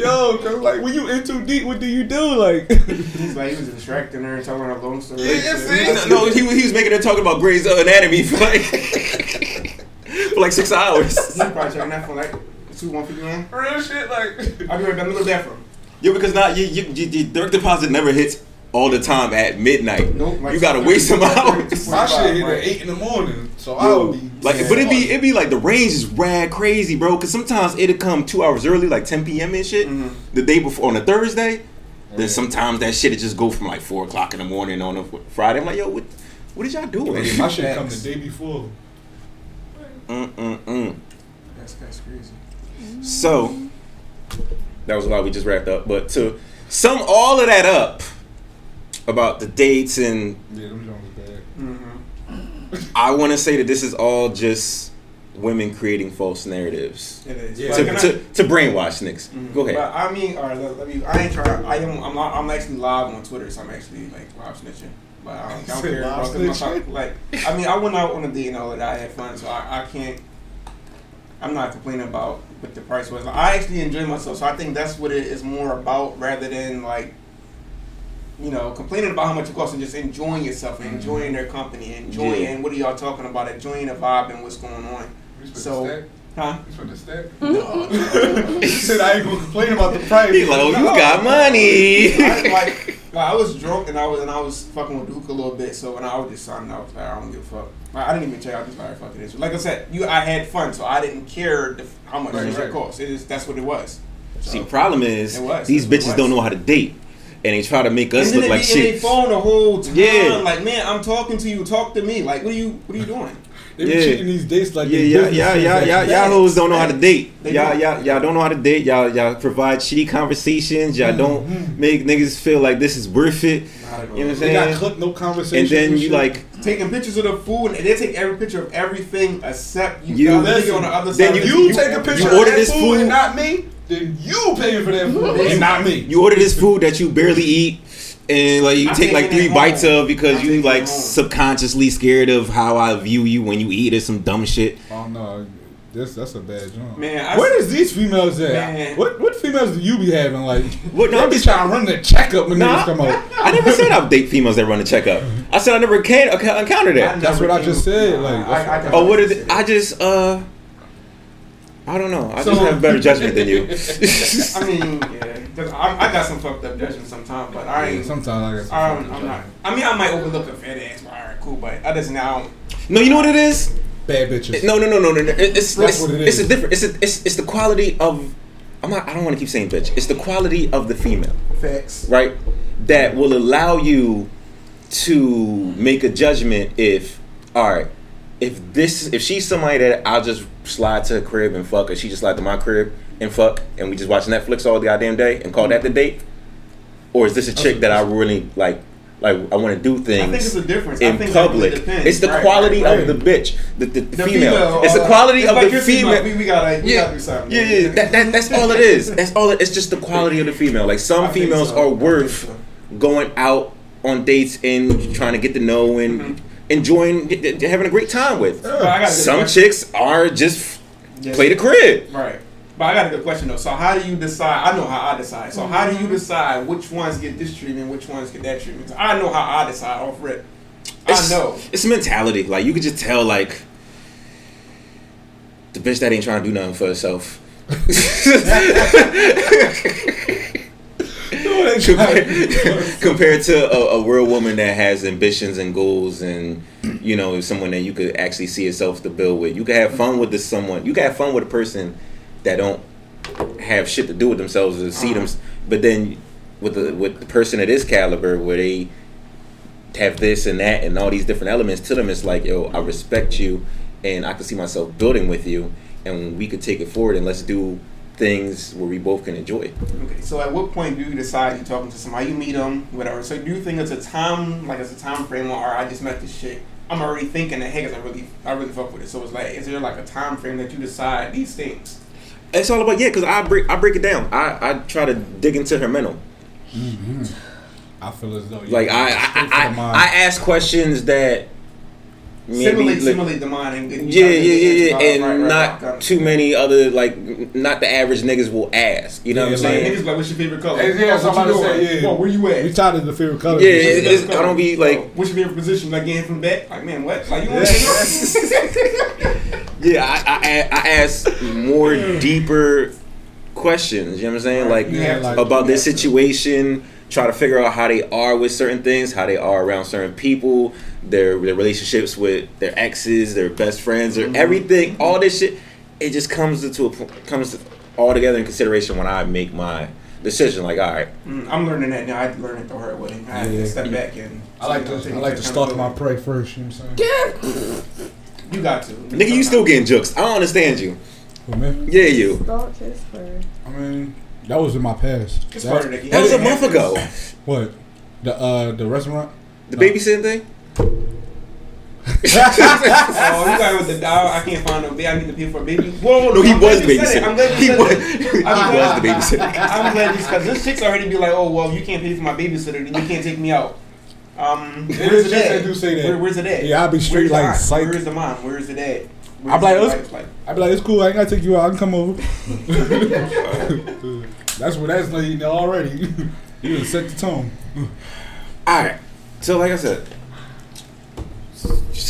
E: yo cause like when you in too deep what do you do like (laughs)
B: He's like he was distracting her and telling her a long story.
E: Yeah, yeah, see?
D: no, he was he was making her talk about Grey's Anatomy for like for like six hours.
B: He's probably checking that for like two one fifty nine.
E: real shit like
B: I'll be right back. I'm in the bathroom.
D: Yo, because not you, you, you, direct deposit never hits all the time at midnight.
B: Nope. like
D: you gotta
B: 2:30,
D: wait some
B: 2:30,
D: hours.
E: My shit hit
B: right.
E: at eight in the morning, so I
D: Yo,
E: would be
D: like, but it'd be it'd be like the range is rad crazy, bro. Cause sometimes it'll come two hours early, like 10 p.m. and shit,
B: Mhm.
D: the day before on a Thursday.
E: Yeah.
D: Then sometimes that shit it just go from like four o'clock in the morning on a Friday. I'm like, yo, what, what did y'all doing?
E: my shit come the day before.
D: Mm mm mm.
B: That's that's crazy.
D: So that was a lot we just wrapped up. But to sum all of that up about the dates and
E: Yeah, them joints bad.
B: Mm-hmm.
D: I want to say that this is all just women creating false narratives
B: It is.
E: Yeah.
B: But
D: to,
B: I-
D: to, to brainwash niggas.
B: Mhm.
D: Go ahead.
B: But I mean, all right, let, let me. I ain't trying. I am. I'm. I'm actually live on Twitter, so I'm actually like live snitching. But I don't, I don't (laughs) care.
E: live
B: about this. Like, I mean, I went out on a date and all that. I had fun, so I, I can't. I'm not complaining about what the price was. I actually enjoy myself, so I think that's what it is more about, rather than like, you know, complaining about how much it costs and just enjoying yourself and mm-hmm. enjoying their company, enjoying
D: Yeah.
B: what are y'all talking about, enjoying the vibe and what's going on. So- Huh?
E: You spent the stack? (laughs)
B: No, (laughs)
E: you said I ain't gonna complain about the (laughs) price.
D: He's like, oh, you got money.
B: I, like, like I was drunk and I was and I was fucking with Duke a little bit. So when I was just signing, I was like, I don't give a fuck. Like, I didn't even check. I just like, fuck it is. Like I said, you, I had fun, so I didn't care the, how much
E: Right,
B: it
E: right.
B: cost. It is that's what it was.
D: See,
B: So-
D: problem is
B: was.
D: these bitches don't know how to date, and they try to make us
B: and
D: look
B: they
D: like
B: shit. in their phone the whole time.
D: Yeah.
B: Like, man, I'm talking to you. Talk to me. Like, what are you? What are you doing?
E: They be
D: Yeah.
E: treating these dates like
D: Yeah,
E: they
D: yeah,
E: business
D: yeah, yeah, yeah, y'all hoes don't know how to date. Y'all, y'all, y'all don't know how to date. Y'all, y'all provide shitty conversations. Y'all don't
E: Mhm.
D: make niggas feel like this is worth it.
B: Not at all.
D: You know what I'm saying?
E: They got
D: saying?
E: no conversation.
D: And then you
E: shit.
D: like,
B: taking pictures of the food, and they take every picture of everything except you.
D: You-
B: got the nigga
E: Listen,
B: on the other
D: then
B: side.
D: you-
E: you take a picture
D: you
E: of
D: order
E: that
D: this
E: food,
D: food-
E: and not me, then you paying for that food and not me.
D: you order this food that you barely eat. And like you
B: I'm
D: take like three bites
B: home.
D: of because
B: I'm
D: you like subconsciously scared of how I view you when you eat or some dumb shit.
E: Oh no, that's that's a bad job.
B: Man, I
E: Where
B: s-
E: these females at?
B: Man.
E: What what females do you be having? Like,
D: What- no, I'm
E: be
D: just-
E: trying to run the checkup when
D: Nah.
E: niggas come out.
D: I never said I date females that run a checkup. I said I never can encounter that.
E: That's
B: never
E: what I just said,
B: Nah,
E: like, that's what-
D: Oh, what is it? I just uh, I don't know. I
B: So-
D: just have better judgment than you. (laughs)
B: I mean, yeah, 'cause I, I got some fucked up judgment sometimes, but I ain't.
E: sometimes I guess.
B: I don't, I'm not. I mean, I might overlook a fat ass, all right, cool. But other than that, I don't.
D: no, you know what it is?
E: bad bitches.
D: No, no, no, no, no. no. It's
E: That's
D: it's,
E: what it
D: it's a different. It's a, it's it's the quality of. I'm not. I don't want to keep saying bitch. It's the quality of the female,
B: Facts.
D: right? That will allow you to make a judgment if, all right, if this if she's somebody that I'll just slide to her crib and fuck, or she just slide to my crib and fuck, and we just watch Netflix all the goddamn day and call that the date, or is this a chick that I really like? Like I want to do things.
B: I think it's
D: things
B: a difference. I
D: in
B: think that really
D: public.
B: depends.
D: it's the
B: Right,
D: quality
B: right,
D: of the bitch, the, the, the
B: The
D: female. It's the
B: uh,
D: quality
B: it's
D: of
B: like
D: the
B: your
D: female.
B: We, we gotta, we
D: Yeah,
B: gotta do something.
D: yeah, yeah. That, that, that's all it is. That's all. It, it's just the quality of the female. Like some
B: I
D: females
B: so.
D: are worth
B: so.
D: going out on dates and trying to get to know and
B: Mhm.
D: Enjoying having a great time with.
B: But I got a good
D: Some chicks are just
B: Yes.
D: play the crib.
B: Right. But I got a good question though. So how do you decide? I know how I decide. So how do you mm-hmm. decide which ones get this treatment, which ones get that treatment? I know how I decide off rip.
D: It's,
B: I know.
D: It's mentality. Like you could just tell like the bitch that ain't trying to do nothing for herself. (laughs) (laughs) Oh (laughs) compared, (laughs) compared to a, a real woman that has ambitions and goals and you know someone that you could actually see yourself to build with. You can have fun with this someone you can have fun with a person that don't have shit to do with themselves or see them but then with the with the person of this caliber where they have this and that and all these different elements to them it's like yo i respect you and i can see myself building with you and we could take it forward and let's do things where we both can enjoy
B: Okay. So at what point do you decide you're talking to somebody? You meet them, whatever. So do you think it's a time, like it's a time frame, or I just met this shit? I'm already thinking that hey, 'cause I really, I really fuck with it. So it's like, is there like a time frame that you decide these things?
D: It's all about yeah, because I break I break it down. I, I try to dig into her mental. Mm-hmm.
E: I feel as though you
D: Like I
E: straight
D: I, I. I ask questions that maybe
B: simulate,
D: like-
B: simulate the mind and, and
D: yeah, yeah, yeah, yeah, and
B: right, right,
D: not
B: got it.
D: too many other like not the average niggas will ask. You know
E: Yeah,
D: what I'm saying?
B: niggas like, what's your favorite color?
E: Hey, yeah, so
B: what you
E: about say, yeah.
B: Whoa, where you at?
E: we tired of the favorite color.
D: Yeah,
B: What's your
D: it-
B: favorite
D: it's- I don't be like-
B: what's your favorite position? Like getting from the back? Like man, what? Like you want to
D: Yeah, (laughs) (laughs) I, I I ask more deeper questions. You know what I'm saying? Like
B: You have to.
E: like-
D: about their
B: You have to.
D: situation, try to figure out how they are with certain things, how they are around certain people, their their relationships with their exes, their best friends, or
B: Mhm.
D: everything. All this shit, it just comes to a po- comes to all together in consideration when I make my decision. Like, all right,
B: Mm, I'm learning that now. I learned it the hard way. I had
E: Yeah.
B: to step back and.
E: I like to I like to stalk my prey first. You know what I'm saying?
B: You got to.
D: nigga, you still getting jokes. I don't understand you.
E: For me,
D: Yeah, you.
C: Stalked his friend.
E: I mean, that was in my past.
B: It's
E: That-
B: part of the.
D: That was a month ago.
E: What? The uh the restaurant?
D: The
E: No.
D: babysitting thing.
B: Oh, you got with the dog. I can't find no baby. I need to pay for a baby. Whoa,
D: No, he
B: I'm
D: was
B: glad you said it. I'm glad
D: babysitting.
B: you
D: He
B: said
D: was.
B: it. (laughs)
D: He was the babysitter.
B: I'm glad because this chick's already be like, oh well, you can't pay for my babysitter, then you can't take me out. Um, where's
E: is
B: it
E: chicks
B: at?
E: do say that.
B: Where, where's it at?
E: Yeah, I'll be straight
B: Where's
E: like,
B: aunt?
E: psych.
B: Where's the mom? Where's it at? Where's
E: I'm like,
B: the like,
E: I'd be like, it's cool. I ain't gotta take you out. I can come over. (laughs) that's what that's like you know already. (laughs) you set the tone.
D: All right. So, like I said,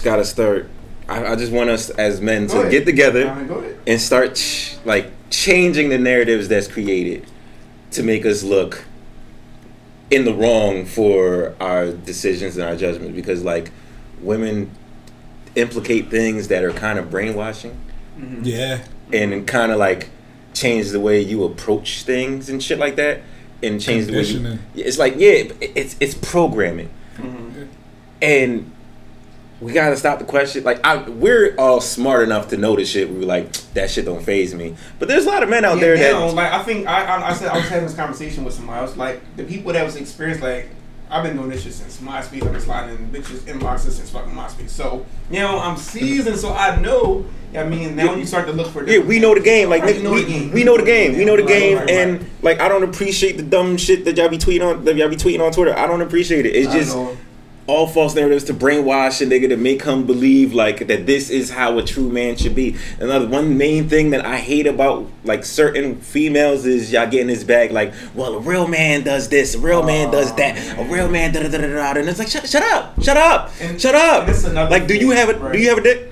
D: just gotta start. I, I just want us as men
B: Go
D: to
B: ahead.
D: get together
B: go ahead.
D: and start ch- like changing the narratives that's created to make us look in the wrong for our decisions and our judgments because like women implicate things that are kind of brainwashing
B: Mhm.
E: Yeah.
D: and kind of like change the way you approach things and shit like that and change the way you, it's like yeah it's it's programming
B: Mhm.
D: and we gotta stop the question. Like, I, we're all smart enough to know this shit. We're like, that shit don't phase me. But there's a lot of men out there
B: Yeah, now,
D: that
B: like I think I, I I said I was having this conversation with somebody. else. like the people that was experienced like I've been doing this shit since MySpace. I've been sliding in bitches inboxes since fucking MySpace. So now I'm seasoned, so I know. I mean, now you start to look for.
D: yeah, we know the game. Like,
B: Right,
D: nigga,
B: know
D: we,
B: the game.
D: we know the game. We know the
B: Right,
D: game.
B: right, right.
D: And like, I don't appreciate the dumb shit that y'all be tweeting on. That y'all be tweeting on Twitter. I don't appreciate it. It's
B: I
D: just
B: know.
D: All false narratives to brainwash a nigga to make him believe like that this is how a true man should be. Another one main thing that I hate about like certain females is y'all getting this bag like, well, a real man does this, a real man does that, a real man da da da da da, and it's like, shut, shut up, shut up,
B: And-
D: shut up.
B: and it's another
D: Like, do you have a
B: right.
D: do you have a dick?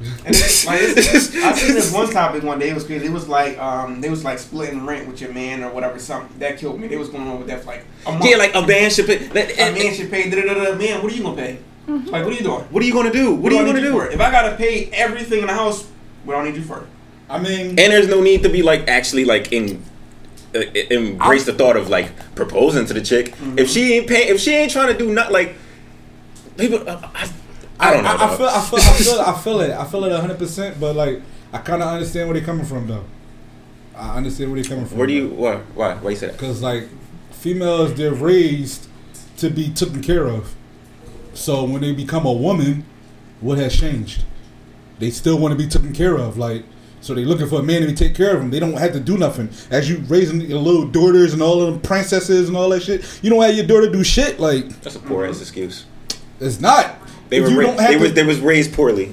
B: And it's, like, it's, I seen this one topic one day. It was crazy. It was like um, they was like splitting rent with your man or whatever. Something that killed me. They was going on with that for like a month.
D: Yeah, like a man should pay. That,
B: a man should pay. Da, da, da, da. Man, what are you gonna pay? Like, what are you doing?
D: What are you gonna do? What,
B: do
D: are you gonna
B: you
D: do?
B: for? If I gotta pay everything in the house, what do I need you for?
E: I mean,
D: And there's no need to be like actually like in. Uh, embrace the thought of like proposing to the chick. If she ain't pay, if she ain't trying to do nothing, like people, uh, I, I don't know.
E: I, I feel, I feel, I feel, I feel it. I feel it hundred percent. But like, I kind of understand where they're coming from, though. I understand where they're coming from.
D: Where do you? Why? Why? Why you say that?
E: Because like, females, they're raised to be taken care of. So when they become a woman, what has changed? They still want to be taken care of. Like, so they're looking for a man to take care of them. They don't have to do nothing. As you raising your little daughters and all of them princesses and all that shit, you don't have your daughter do shit. Like,
D: That's a poor ass excuse.
E: it's not.
D: They were
E: you
D: ra- they
E: to-
D: was they was raised poorly.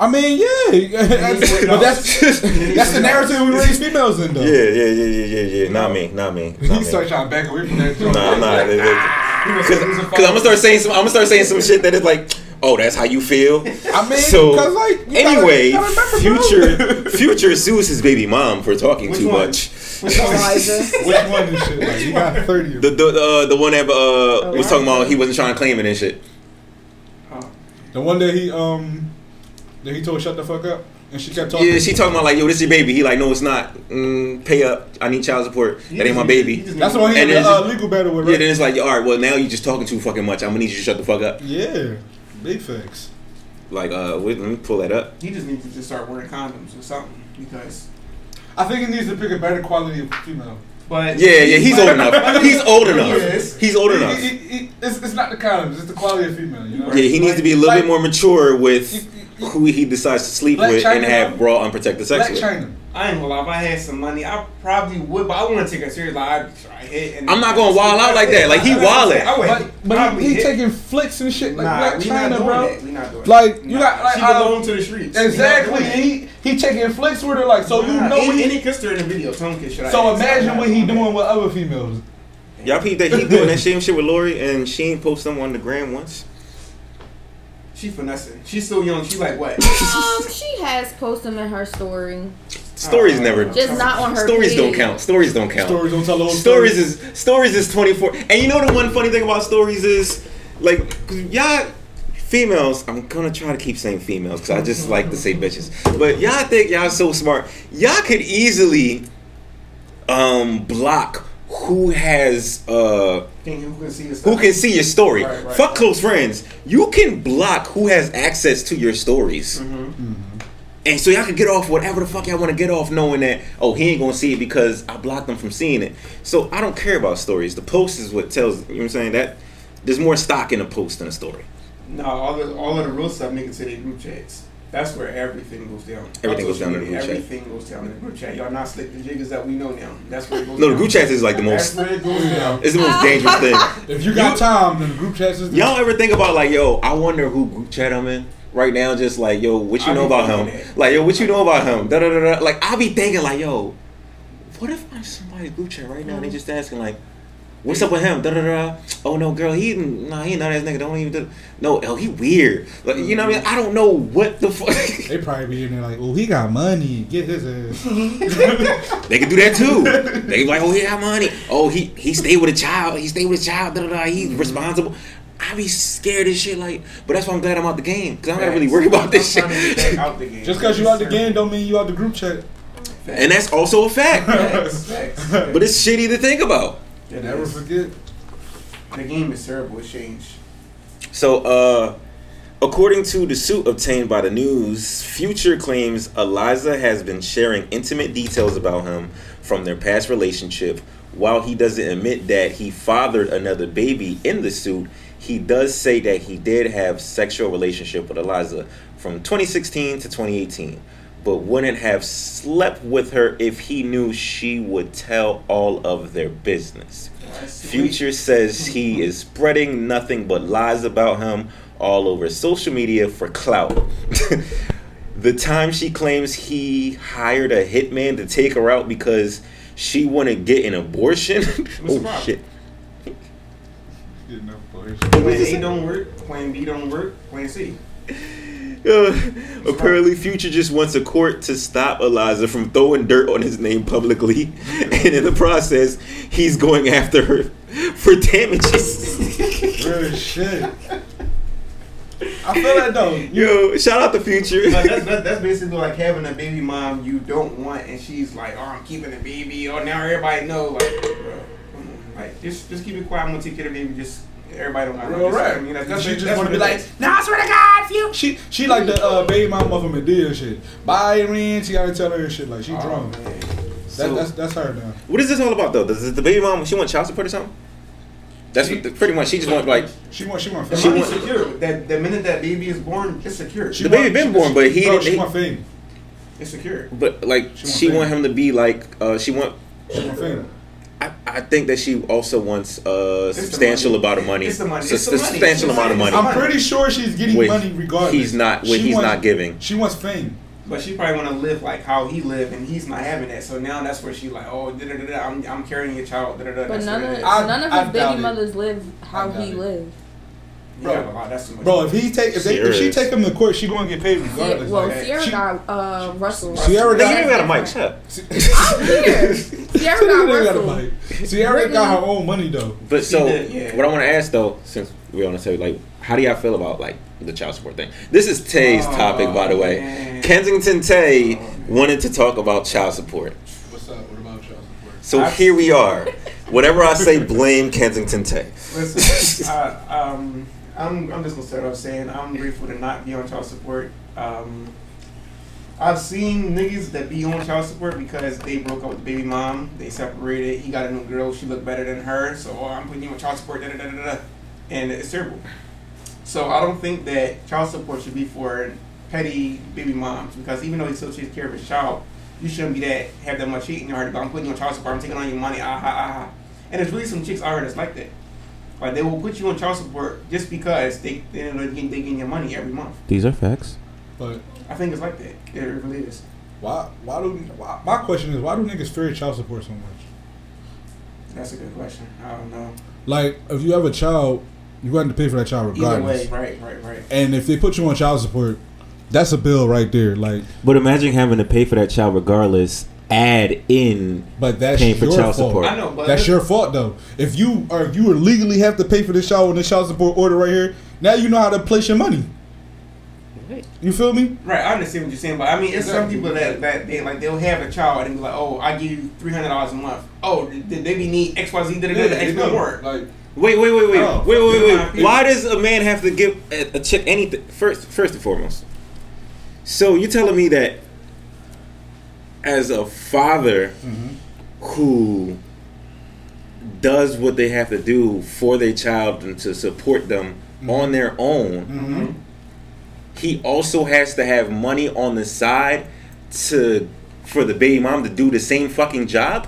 E: I mean, yeah, (laughs) but that's (laughs) that's the narrative we raise females in, though.
D: Yeah, yeah, yeah, yeah, yeah, yeah. Not me, not me.
E: He
D: Not me.
E: started trying to back away from that. joke.
D: Nah, nah. they- they- (laughs)
B: Because
D: Cause, cause I'm gonna start saying some. I'm gonna start saying some shit that is like, oh, that's how you feel.
E: I mean,
D: So
E: because like you gotta-
D: anyway,
E: you gotta remember, bro.
D: future future sues his baby mom for talking
B: Which
D: too
B: one?
D: much.
E: Which one and shit? Like, you got thirty.
D: The the uh, the one that uh was talking about he wasn't trying to claim it and shit.
E: The one that he um that he told shut the fuck up, and she kept talking.
D: Yeah, she talking about like, yo, this is your baby. He like, no, it's not. Mm, pay up. I need child support. That ain't my baby.
E: That's the one he
D: And
E: had
D: then
E: the uh, legal battle with.
D: Yeah, then it's like, all right, well now you're just talking too fucking much. I'm gonna need you to shut the fuck up.
E: Yeah, big facts.
D: Like, uh, wait, let me pull that up.
B: He just needs to just start wearing condoms or something because.
E: I think he needs to pick a better quality of female.
B: But
D: Yeah, yeah, he's old enough. (laughs) He's old enough.
B: Yes.
D: He's old enough.
E: he- he- it's, it's not the condoms, it's the quality of female. You know.
D: Yeah, he needs to be a little
E: Like-
D: bit more mature with who he decides to sleep
E: Blac
D: with and have raw, unprotected sex
E: Blac
D: with.
E: Chyna.
B: I ain't gonna lie. If I had some money, I probably would, but I want to take it serious. Like I'd try hit. And
D: I'm not gonna wild out like that. Like, he wildin'.
B: I would
E: But but he, he taking flicks and shit like
B: Nah,
E: Blac
B: we
E: Chyna,
B: not doing
E: bro.
B: That. We not doing
E: Like,
B: that.
E: you got, like,
B: she
E: I don't-
B: belong to the streets.
E: Exactly. He he taking flicks with her like so you know
B: and,
E: what
B: and
E: he,
B: he kissed her in the video. Tongue kiss. Should
E: So
B: ask?
E: imagine what he
B: doing
E: doing with other females.
D: Y'all peep that he doing that same shit with Lori and she ain't post them on the gram once.
B: That. She finessing. She's so young. She like what?
C: Um, she has posted them in her story.
D: Stories
B: Oh,
D: never.
C: Just not on her
D: Stories don't count. Stories don't count.
E: Stories don't tell the whole
D: Stories
E: story.
D: is stories is 24. And you know the one funny thing about stories is like, y'all females. I'm gonna try to keep saying females because I just like to say bitches. But y'all think y'all so smart. Y'all could easily um block who has uh
B: who can see this?
D: who can see your story.
B: Right, right.
D: Fuck close friends. You can block who has access to your stories.
B: Mm-hmm.
D: And so y'all can get off whatever the fuck y'all want to get off knowing that, oh, he ain't gonna see it because I blocked him from seeing it. So I don't care about stories. The post is what tells you know what I'm saying? That there's more stock in a post than a story.
B: No, all the all of the real stuff niggas to their group chats. That's where everything goes down.
D: Everything goes down in the
B: social
D: group chat.
B: Everything goes down in the group chat. Y'all not slick the jiggers that we know now. That's where it goes
D: No, the group chat is like the most.
B: That's
D: most
B: where it goes down.
D: it's the most (laughs) dangerous thing.
E: If you got time, then the group chat is
D: Y'all ever think about like, yo, I wonder who group chat I'm in right now? Just like, yo, what you
B: I
D: know about him?
B: that.
D: Like, yo, what you know about him? Da da da da. Like, I be thinking like, yo, what if I'm somebody's group chat right now and they mm-hmm. just asking like, what's up with him? Da da da. Oh no, girl, he nah, he not ass nigga. Don't even do. No, oh, he weird. Like, you know what I mean? I don't know what the fuck. (laughs)
E: They probably be in there like, oh, he got money. Get his ass. (laughs)
D: They can do that too. They be like, oh, he got money. Oh, he he stayed with a child. He stayed with a child. Da da da. He's mm-hmm. responsible. I be scared as shit. Like, but that's why I'm glad I'm out the game because I'm not really worried about this shit.
B: I'm trying to get back out the game.
E: Just because you out the game don't mean you out the group chat.
D: And that's also a fact.
B: Facts, facts.
D: But it's shitty to think about.
B: It
E: Never
B: is.
E: forget.
B: The game is terrible. It's changed.
D: So, uh, according to the suit obtained by the news, Future claims Eliza has been sharing intimate details about him from their past relationship. While he doesn't admit that he fathered another baby in the suit, he does say that he did have sexual relationship with Eliza from 2016 to 2018, but wouldn't have slept with her if he knew she would tell all of their business. Future says he is spreading nothing but lies about him all over social media for clout. (laughs) the time she claims he hired a hitman to take her out because she wouldn't get an abortion. (laughs) oh shit.
E: Getting up for
B: Plan A don't work. Plan B don't work. Plan C.
D: Apparently, Future just wants a court to stop Eliza from throwing dirt on his name publicly, (laughs) and in the process, he's going after her for damages.
E: Real shit. I feel that though.
D: Yo, shout out the future.
B: But that's, that's, that's basically like having a baby mom you don't want, and she's like, "Oh, I'm keeping the baby." Or now everybody know, like, bro, like just just keep it quiet. I'm gonna take care of the baby. Just everybody don't got
E: Real
B: just-
E: rap.
B: I mean, that's, that's,
E: she just want to be like,
B: no,
E: nah, I swear to God, you. She she like the uh, baby mama of Madea and shit. Bye, Irene. She gotta tell her and shit like she
B: Oh,
E: drunk.
B: man.
E: That, that's that's her now.
D: What is this all about though? Does the baby mom she want child support or something? That's what the, pretty much she just want like
E: She want she want
B: The
D: She
E: fame.
D: want-
B: secure. That the minute that baby is born, it's secure.
E: She
D: The baby
E: want-
D: been
E: she-
D: born, but he
E: bro,
D: didn't-
E: She
D: he-
E: want fame.
B: It's secure.
D: but like
E: She want
D: she want him to be like uh she want
E: She want fame.
D: I, I think that she also wants a
B: It's
D: substantial amount of money.
B: It's the money. It's the money.
D: substantial amount of
B: money.
D: money.
E: I'm pretty sure she's getting
D: Wait,
E: money regardless.
D: he's not- when
E: She
D: he's
E: wants-
D: not giving.
E: She wants fame.
B: But she probably want to live like how he lived, and he's not having that. So now that's where she like, oh, da da da da. I'm, I'm carrying your child. Da da da.
C: But none of.
E: I-
C: none of
E: I
C: his
E: doubt
C: baby
E: it.
C: mothers live how
E: I doubt
C: he
E: it.
C: lived.
B: Yeah, but, oh, that's too.
E: Bro, if he take if they if she take him to court, she gonna get paid
C: Yeah,
E: regardless.
C: well,
E: like,
C: Ciara
E: she-
C: got uh, Russell.
D: Ciara
E: got-
D: you ain't got a mic. Shut up.
C: Ciara
E: She (laughs)
C: got
E: got a mic. Ciara got her own money though.
D: But so,
B: did, yeah.
D: what I want to ask though, since we on the subject, like, how do y'all feel about like the child support thing? This is Tay's
B: Oh,
D: topic, by the way.
B: man.
D: Kensington Tay wanted to talk about child support,
E: What's up? What about child support?
D: so
B: I-
D: here we are. Whatever I say, (laughs) blame Kensington Tay.
B: Listen, uh, um, I'm, I'm just gonna start off saying I'm grateful to not be on child support. Um, I've seen niggas that be on child support because they broke up with the baby mom, they separated, he got a new girl, she looked better than her, so oh, I'm putting you on child support, da da da da da, and it's terrible. So I don't think that child support should be for petty baby moms because even though he still takes care of his child, you shouldn't be that have that much hate in your heart. About I'm putting you on child support, I'm taking on your money, ah ha ah ha. And there's really some chicks out here that's like that. Like they will put you on child support just because they they they're getting, they getting your money every month.
D: These are facts.
E: But
B: I think it's like that. It really is.
E: why? Why do? Why, my question is, why do niggas fear child support so much?
B: That's a good question. I don't know.
E: Like, if you have a child, you got to pay for that child
B: Either
E: regardless.
B: way, right, right, right.
E: And if they put you on child support, that's a bill right there. Like,
D: But imagine having to pay for that child regardless. Add in
E: but that's
D: Paying for
E: your
D: child
E: fault.
D: support.
B: I know, but
E: That's your fault though. If you are if you legally have to pay for this child on this child support order right here, now you know how to place your money. You feel me?
B: Right, I understand what you're saying, but I mean, it's some people that, that they like they'll have a child and be like, oh, I give you three hundred dollars a month. Oh, did did they need X Y Z? Da da da da X more.
E: Like,
D: Wait, wait, wait, wait,
E: Oh,
D: wait, wait, wait,
B: yeah.
D: Why does a man have to give a, a chick anything? First, first and foremost. So you're telling me that as a father
E: Mm-hmm.
D: who does what they have to do for their child and to support them
E: Mm-hmm.
D: on their own,
B: Mm-hmm.
D: he also has to have money on the side to for the baby mom to do the same fucking job.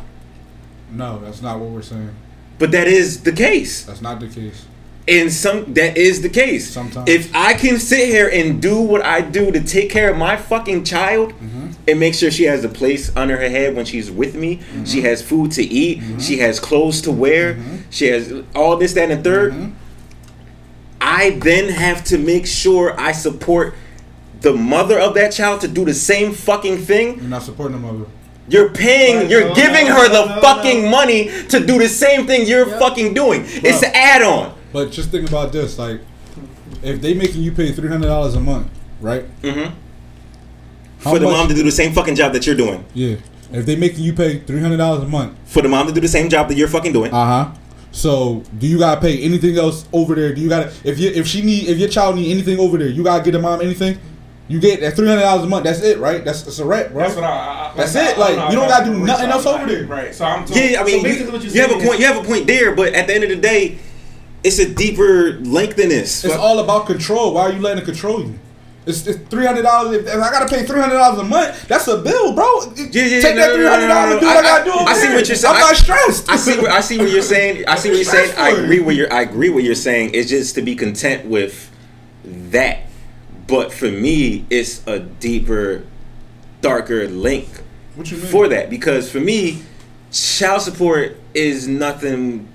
E: no, that's not what we're saying.
D: But that is the case.
E: That's not the case.
D: And some that is the case.
E: Sometimes.
D: If I can sit here and do what I do to take care of my fucking child
E: Mm-hmm.
D: And make sure she has a place under her head when she's with me,
E: Mm-hmm.
D: she has food to eat, she has clothes to wear, she has all this, that, and the 3rd
E: Mm-hmm.
D: I then have to make sure I support the mother of that child to do the same fucking thing.
E: You're not supporting the mother.
D: You're paying,
B: Right,
D: you're
B: no,
D: giving
B: no,
D: her the
B: no,
D: fucking
B: no.
D: money to do the same thing you're fucking doing. It's an add-on.
E: But just think about this: like, if they making you pay three hundred dollars a month, right?
D: Mm-hmm.
E: How
D: For the
E: much-
D: mom to do the same fucking job that you're doing.
E: Yeah. If they making you pay three hundred dollars a month,
D: For the mom to do the same job that you're fucking doing.
E: uh huh. So do you gotta pay anything else over there? Do you gotta if you if she need if your child need anything over there, you gotta get the mom anything? You get that three hundred dollars a month. That's it, right? That's that's a wrap, bro.
B: That's what I. I I-
E: That's
B: I-
E: it,
B: I
E: like, you don't gotta do nothing else over there.
B: Right. So I'm. So,
D: yeah, I
B: so
D: mean,
B: basically
D: you,
B: what you're
D: you have a point.
B: is-
D: You have a point there, but at the end of the day, it's a deeper length than this.
E: It's all about control. Why are you letting it control you? It's, it's three hundred dollars. If, if I gotta pay three hundred dollars a month, that's a bill, bro.
D: Yeah, yeah,
E: Take
D: no,
E: that three hundred dollars.
D: no,
E: Do
D: no.
E: what I,
D: I-
E: gotta do.
D: I
E: over
D: see what you're saying.
E: I'm not stressed.
D: I see. What, I see what you're saying. I see what you're saying. I agree with your. I agree with you're saying. It's just to be content with that. But for me, it's a deeper, darker link
E: What you mean?
D: for that because for me, child support is nothing.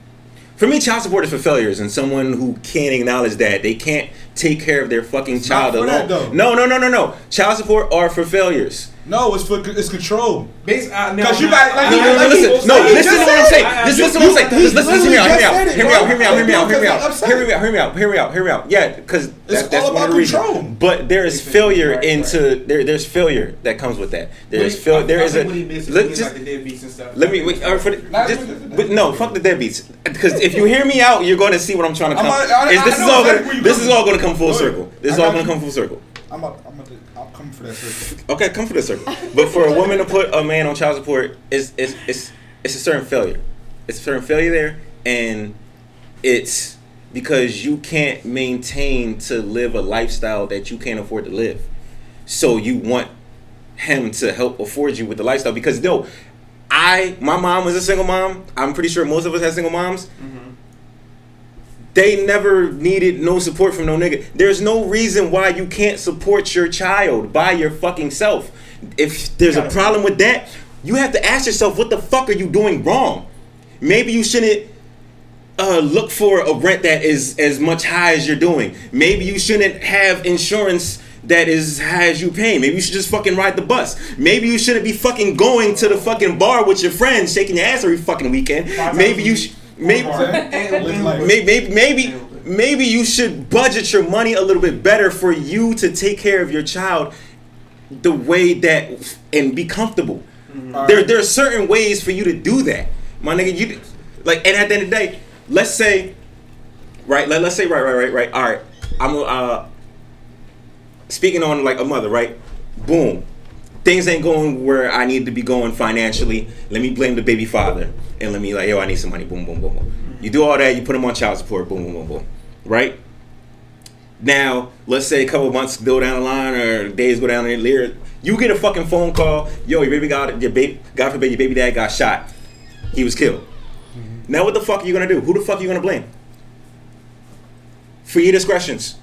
D: For me, child support is for failures and someone who can't acknowledge that they can't take care of their fucking child
E: not for
D: alone. no, no, no, no, no. Child support are for failures.
E: No, it's for it's control.
B: Based, uh, now,
E: Cause you
B: now,
E: got- like,
D: No, no, no,
E: Like,
D: listen, no,
E: he
D: listen to what I'm
E: said
D: saying.
B: it.
D: Just listen to what I'm saying.
E: you-
D: Just listen, hear me out, hear me out, hear me out, hear me out, hear me out, hear me out, hear me out, hear me out, hear me out, hear me out. Yeah, because that,
E: It's
D: that's
E: all
D: one of
E: about
D: the reasons.
E: control.
D: But there is failure
B: right.
D: into there. There's failure that comes with that. There's
B: But
D: fail.
B: I-
D: There
B: I
D: is a.
B: think what he basically
D: Let just
B: like the deadbeats and stuff.
D: let me wait. Or for the, just, but no, fuck the deadbeats. Because if you hear me out, you're going to see what I'm trying to come.
E: not- I-
D: is
E: I
D: this is all
E: exactly where
D: gonna,
E: you're
D: this is all going to come full circle. This is all going to come full circle.
E: I'm up, I'm gonna, I'll come for that circle.
D: Okay, come for the circle. But for a woman to put a man on child support is is it's it's a certain failure. It's a certain failure there, and it's because you can't maintain to live a lifestyle that you can't afford to live. So you want him to help afford you with the lifestyle because no, I my mom was a single mom. I'm pretty sure most of us had single moms. Mm-hmm. They never needed no support from no nigga. There's no reason why you can't support your child by your fucking self. If there's a problem with that, you have to ask yourself, what the fuck are you doing wrong? Maybe you shouldn't uh, look for a rent that is as much high as you're doing. Maybe you shouldn't have insurance that is high as you pay. Maybe you should just fucking ride the bus. Maybe you shouldn't be fucking going to the fucking bar with your friends, shaking your ass every fucking weekend. Maybe you
B: a
D: sh-
B: week.
D: Maybe
B: And- (laughs) and-
E: Live life.
D: maybe maybe maybe maybe you should budget your money a little bit better for you to take care of your child the way that and be comfortable. There there are certain ways for you to do that. My nigga, you like and at the end of the day, let's say right, let, let's say right, right, right, right. All right. I'm uh speaking on like a mother, right? Boom. Things ain't going where I need to be going financially. Let me blame the baby father and let me like, yo, I need some money. Boom, boom, boom, boom. You do all that, you put him on child support. Boom, boom, boom, boom. Right? Now, let's say a couple months go down the line or days go down the line, you get a fucking phone call. Yo, your baby got your baby, God forbid, your baby dad got shot. He was killed. Mm-hmm. Now, what the fuck are you gonna do? Who the fuck are you gonna blame? For your discretions.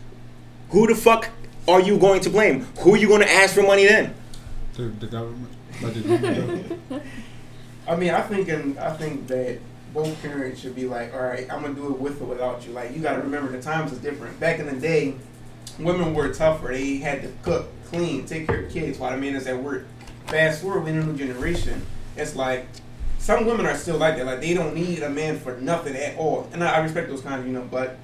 D: Who the fuck are you going to blame? Who are you going to ask for money then?
E: The, the government. The government. (laughs)
B: I mean, I think and I think that both parents should be like, all right, I'm gonna do it with or without you. Like, you got to remember the times is different. Back in the day, women were tougher. They had to cook, clean, take care of kids, while the man is at work. Fast forward, we in a new generation. It's like some women are still like that. Like they don't need a man for nothing at all. And I, I respect those kinds, you know. But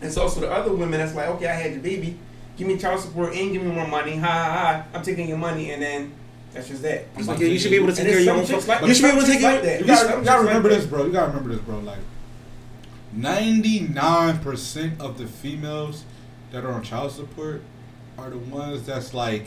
B: it's also the other women that's like, okay, I had your baby, give me child support and give me more money. Ha ha ha! I'm taking your money, and then that's just that.
D: It's like, yeah, you should be able to take care of your own
B: some chicks
D: fuck-
B: like-
D: You should be able to take
B: chicks
D: care
B: like that.
E: You gotta, you gotta remember
B: like
E: this, bro. You gotta remember this, bro. Like, ninety-nine percent of the females that are on child support are the ones that's like,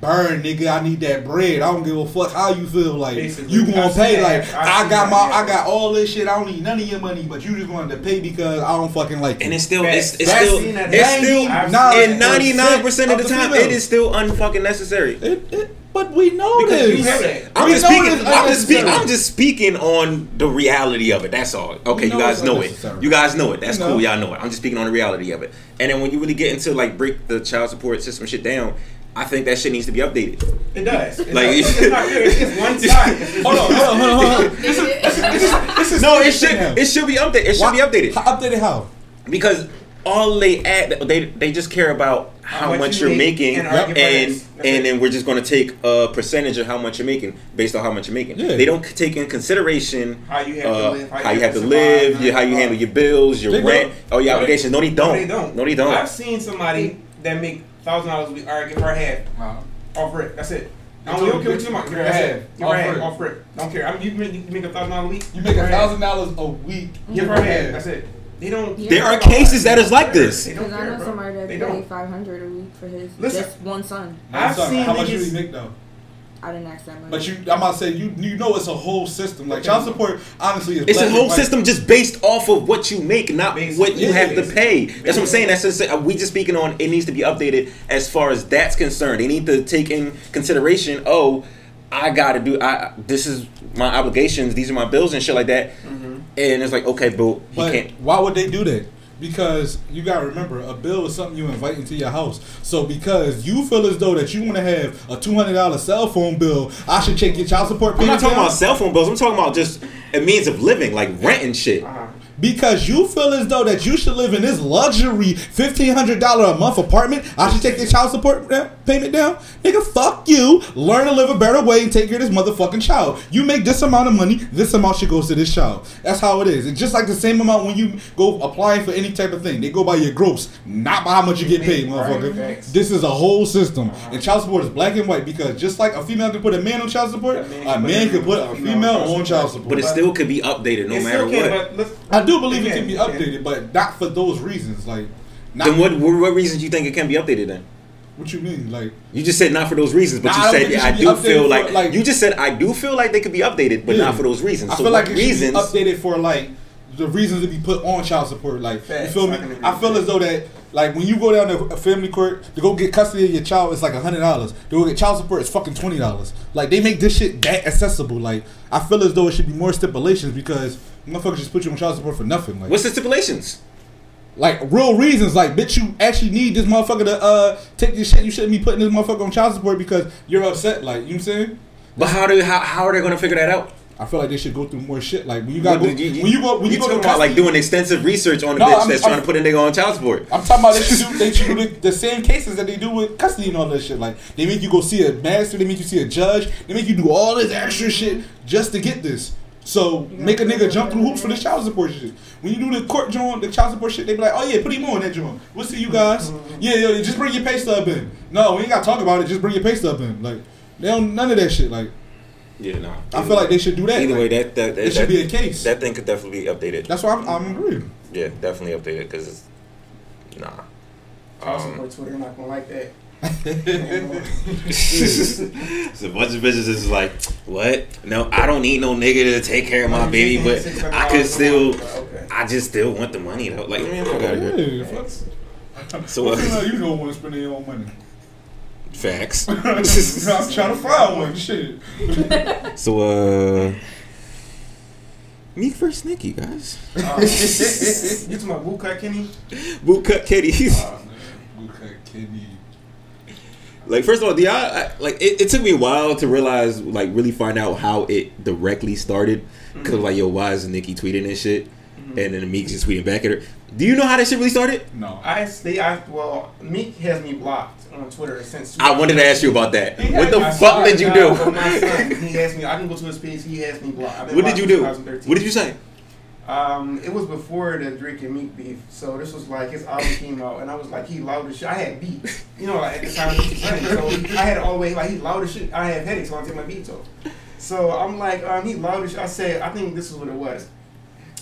E: burn, nigga. I need that bread. I don't give a fuck how you feel. Like,
B: Basically.
E: you gonna
B: I've
E: pay? Like,
B: I've
E: I got my,
B: yeah.
E: I got all this shit. I don't need none of your money, but you just wanted to pay because I don't fucking like you.
D: And it's still, it's, it's still,
B: I've that.
D: it's still,
B: I've
D: and ninety nine percent of the time,
E: females.
D: it is still unfucking necessary.
E: It, it, but we know
B: Because
E: this.
B: you know.
D: I'm
E: We
D: just
E: know
D: speaking. I'm just speaking.
E: unnecessary.
D: I'm just speaking on the reality of it. That's all. Okay,
E: We
D: you guys know it. You guys know it. That's
E: We know.
D: cool. Y'all know it. I'm just speaking on the reality of it. And then when you really get into like break the child support system shit down, I think that shit needs to be updated.
B: It does. It's
D: Like-
B: like, it's, it's not (laughs) fair. It's just one side.
E: Hold on, hold on, hold on, hold on. (laughs)
C: This
E: is
D: No, it
E: stupid now.
D: should. It should be updated. It should be updated
E: How, updated how?
D: because all they add, they they just care about how,
B: much
D: much
B: you
D: you're making,
B: and
D: and
B: argue
D: and,
B: this. That's it.
D: then we're just going to take a percentage of how much you're making based on how much you're making.
E: Yeah.
D: They don't take in consideration
B: How you have to
D: uh,
B: live,
D: how you have to
B: survive,
D: live, your, how you handle your bills, your
E: They
D: rent,
E: don't.
D: oh your
B: No, they-
D: obligations. No, they don't.
B: No, they don't.
D: No, they don't.
B: I've seen somebody that make thousand dollars a week. All right, give her half uh-huh. off rip. That's it. I don't,
E: You
B: don't care what you want.
E: give
B: Give
E: her
B: her half.
E: half.
B: Give
E: Off
B: her half off rip. Don't care. I mean, you make, you make a thousand dollars a week.
E: You make a thousand dollars a week.
B: Give her half. That's it. They don't.
C: Yeah.
D: There are cases that is like this.
B: They don't
C: Because I know somebody that
B: They
C: paid five hundred a week for his
B: Listen.
C: just one son.
B: I've
E: Son,
B: seen
E: how much
B: niggas-
E: you really make though?
C: I didn't ask that money.
E: But you, I'm about to say you, you know, it's a whole system. Like child support, honestly, is
D: It's a whole system just based off of what you make, not
B: Basically.
D: what you
E: Yeah,
D: have to pay. That's what I'm saying. That's just, we just speaking on. It needs to be updated as far as that's concerned. They need to take in consideration. Oh, I got to do. I this is my obligations. These are my bills and shit like that. Mm-hmm. And it's like, okay, but he
E: But
D: can't.
E: why would they do that? Because you gotta remember, a bill is something you invite into your house. So because you feel as though that you want to have a two hundred dollar cell phone bill, I should check your child support. Bill.
D: I'm not talking
E: down?
D: about cell phone bills. I'm talking about just a means of living, like rent and shit.
B: Uh-huh.
E: Because you feel as though that you should live in this luxury fifteen hundred dollar a month apartment. I should take the child support uh, payment down, nigga. Fuck you. Learn to live a better way and take care of this motherfucking child. You make this amount of money, this amount should goes to this child. That's how it is. It's just like the same amount when you go applying for any type of thing. They go by your gross, not by how much you get paid, motherfucker.
B: Facts.
E: This is a whole system, uh-huh. and child support is black and white because just like a female can put a man on child support,
B: A man
E: a man can put a female on child support.
D: But it still could be updated no
B: It
D: matter
B: still can,
D: what.
B: But let's-
E: I do believe it
B: can,
E: can be
B: it can.
E: updated, but not for those reasons. Like, not,
D: Then what, what what reasons you think it can be updated then?
E: What you mean? Like,
D: You just said not for those reasons, but
E: Nah, I
D: you said yeah, I do feel
E: for,
D: like,
E: like-
D: you just said I do feel like they could be updated, but
E: Yeah.
D: not for those reasons.
E: I
D: so
E: feel like it
D: reasons?
E: be updated for like the reasons to be put on child support. Like,
B: Facts,
E: you feel me?
B: I can agree
E: I
B: with
E: feel as though that like when you go down to a family court to go get custody of your child, it's like a hundred dollars. To go get child support, it's fucking twenty dollars. Like they make this shit that accessible. Like I feel as though it should be more stipulations because motherfuckers just put you on child support for nothing. Like,
D: What's the stipulations?
E: like real reasons, like bitch, you actually need this motherfucker to uh take this shit. You shouldn't be putting this motherfucker on child support because you're upset. Like you know what I'm saying?
D: But how do how, how are they going to figure that out?
E: I feel like they should go through more shit. Like when you got go,
D: you,
E: when you go when you, go
D: talking
E: to
D: about like doing extensive research on the
E: No,
D: bitch
E: I'm-
D: that's
E: I'm-
D: trying to put a nigga on child support.
E: I'm talking about they should do they should do the, the same cases that they do with custody and all that shit. Like they make you go see a master, they make you see a judge, they make you do all this extra shit just to get this. So make a nigga jump through hoops for the child support shit. When you do the court joint, the child support shit, they be like, oh yeah, put him on that joint. We'll see you guys. Yeah, yeah, just bring your pay stub in. No, we ain't gotta talk about it. Just bring your pay stub in. Like they don't none of that shit. Like
D: Yeah, no.
E: I feel like they should do that.
D: Either
E: Like,
D: way, that that, that,
E: it should
D: that,
E: be a case.
D: that thing could definitely be updated.
E: That's why I'm, I'm agreeing.
D: Yeah, definitely updated because it's nah.
B: Child
D: Um,
B: support Twitter not gonna like that.
D: It's a bunch of bitches is like, what? No, I don't need no nigga to take care of my baby, but I could still,
B: Okay.
D: I just still want the money though. Like, man, fuck out of here. So, uh,
E: you know when spending your own money.
D: facts. (laughs)
E: I'm trying to find one. Shit.
D: So, uh, Meek versus Nicki, guys.
B: Uh, (laughs) you to my boot cut, Kenny?
D: Boot cut Kitty.
E: Oh, man. (laughs) Okay, Kenny.
D: Like, first of all, the I, like it, it took me a while to realize, like, really find out how it directly started. Because mm-hmm. like, yo, why is Nicki tweeting this shit? Mm-hmm. And then Meek just tweeting back at her. Do you know how that shit really started?
E: No.
B: I stay. I well, Meek has me blocked on Twitter since.
D: I wanted to ask you about that.
B: He
D: What the fuck did you do?
B: son, he has me. I can go to his page. He has me blocked.
D: What did you do? What did you say?
B: Um, it was before the Drake and Meek beef, so this was like his album came out, and I was like, he loud as shit. I had beats, you know, like at the time he was playing, so I had it all the way like he loud as shit. I have headaches, so I take my beats off. So I'm like, um, he loud as shit. I said, I think this is what it was.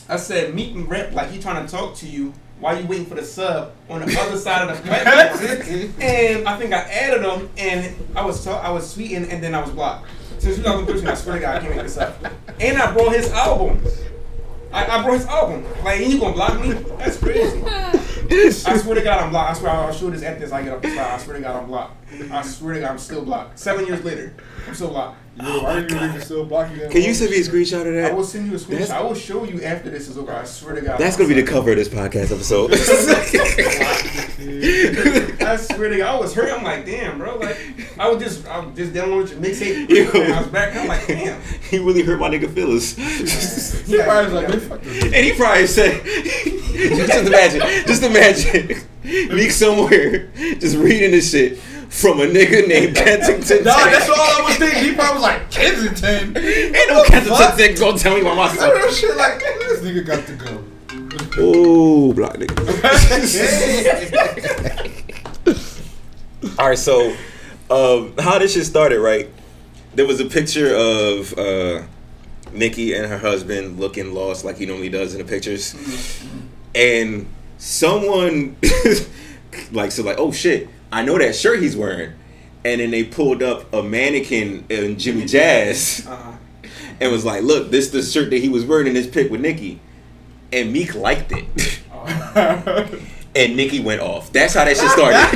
B: I said, Meek and rap like he trying to talk to you while you waiting for the sub on the other side of the platform. (laughs) and I think I added them, and I was talk, I was tweeting, and then I was blocked. Since 2013, I swear to God, I can't make this up. And I brought his album. I, I brought his album. Like, and you gonna block me? That's crazy. (laughs) I swear to God, I'm blocked. I swear I'll show this after this. I get up the spot. I swear to God, I'm blocked. I swear to God, I'm still blocked. Seven years later, I'm still blocked.
E: Why are you niggas still blocking that?
D: Can you send me a screenshot of that?
B: I will send you a screenshot.
D: That's-
B: I will show you after this is over. I swear to God.
D: That's gonna be the cover of this podcast episode. (laughs) (laughs)
B: I swear to God, I was hurt. I'm like, damn, bro. Like, I was just, I was just downloading your mixtape. (laughs)
D: Yo.
B: and I was back. I'm like, damn.
D: he really hurt my nigga feelings.
E: He probably was like, man, fuck this.
D: And he probably said, (laughs) just imagine, just imagine, (laughs) Meek somewhere just reading this shit from a nigga named Kensington.
E: Nah,
D: Tate.
E: that's all I was thinking. He probably was like, Kensington.
D: Ain't no Kensington Tate gonna tell me about my
E: Some
D: son.
E: of that shit like, this nigga got to go.
D: Ooh, block nigga. All right, so um, how this shit started, right? There was a picture of uh, Nicki and her husband looking lost, like he normally does in the pictures, and someone (laughs) like so like, oh shit, I know that shirt he's wearing, and then they pulled up a mannequin in Jimmy Jazz (laughs)
B: Uh-huh.
D: and was like, look, this the shirt that he was wearing in this pic with Nicki, and Meek liked it. (laughs) and Nicki went off. That's how that shit started. (laughs)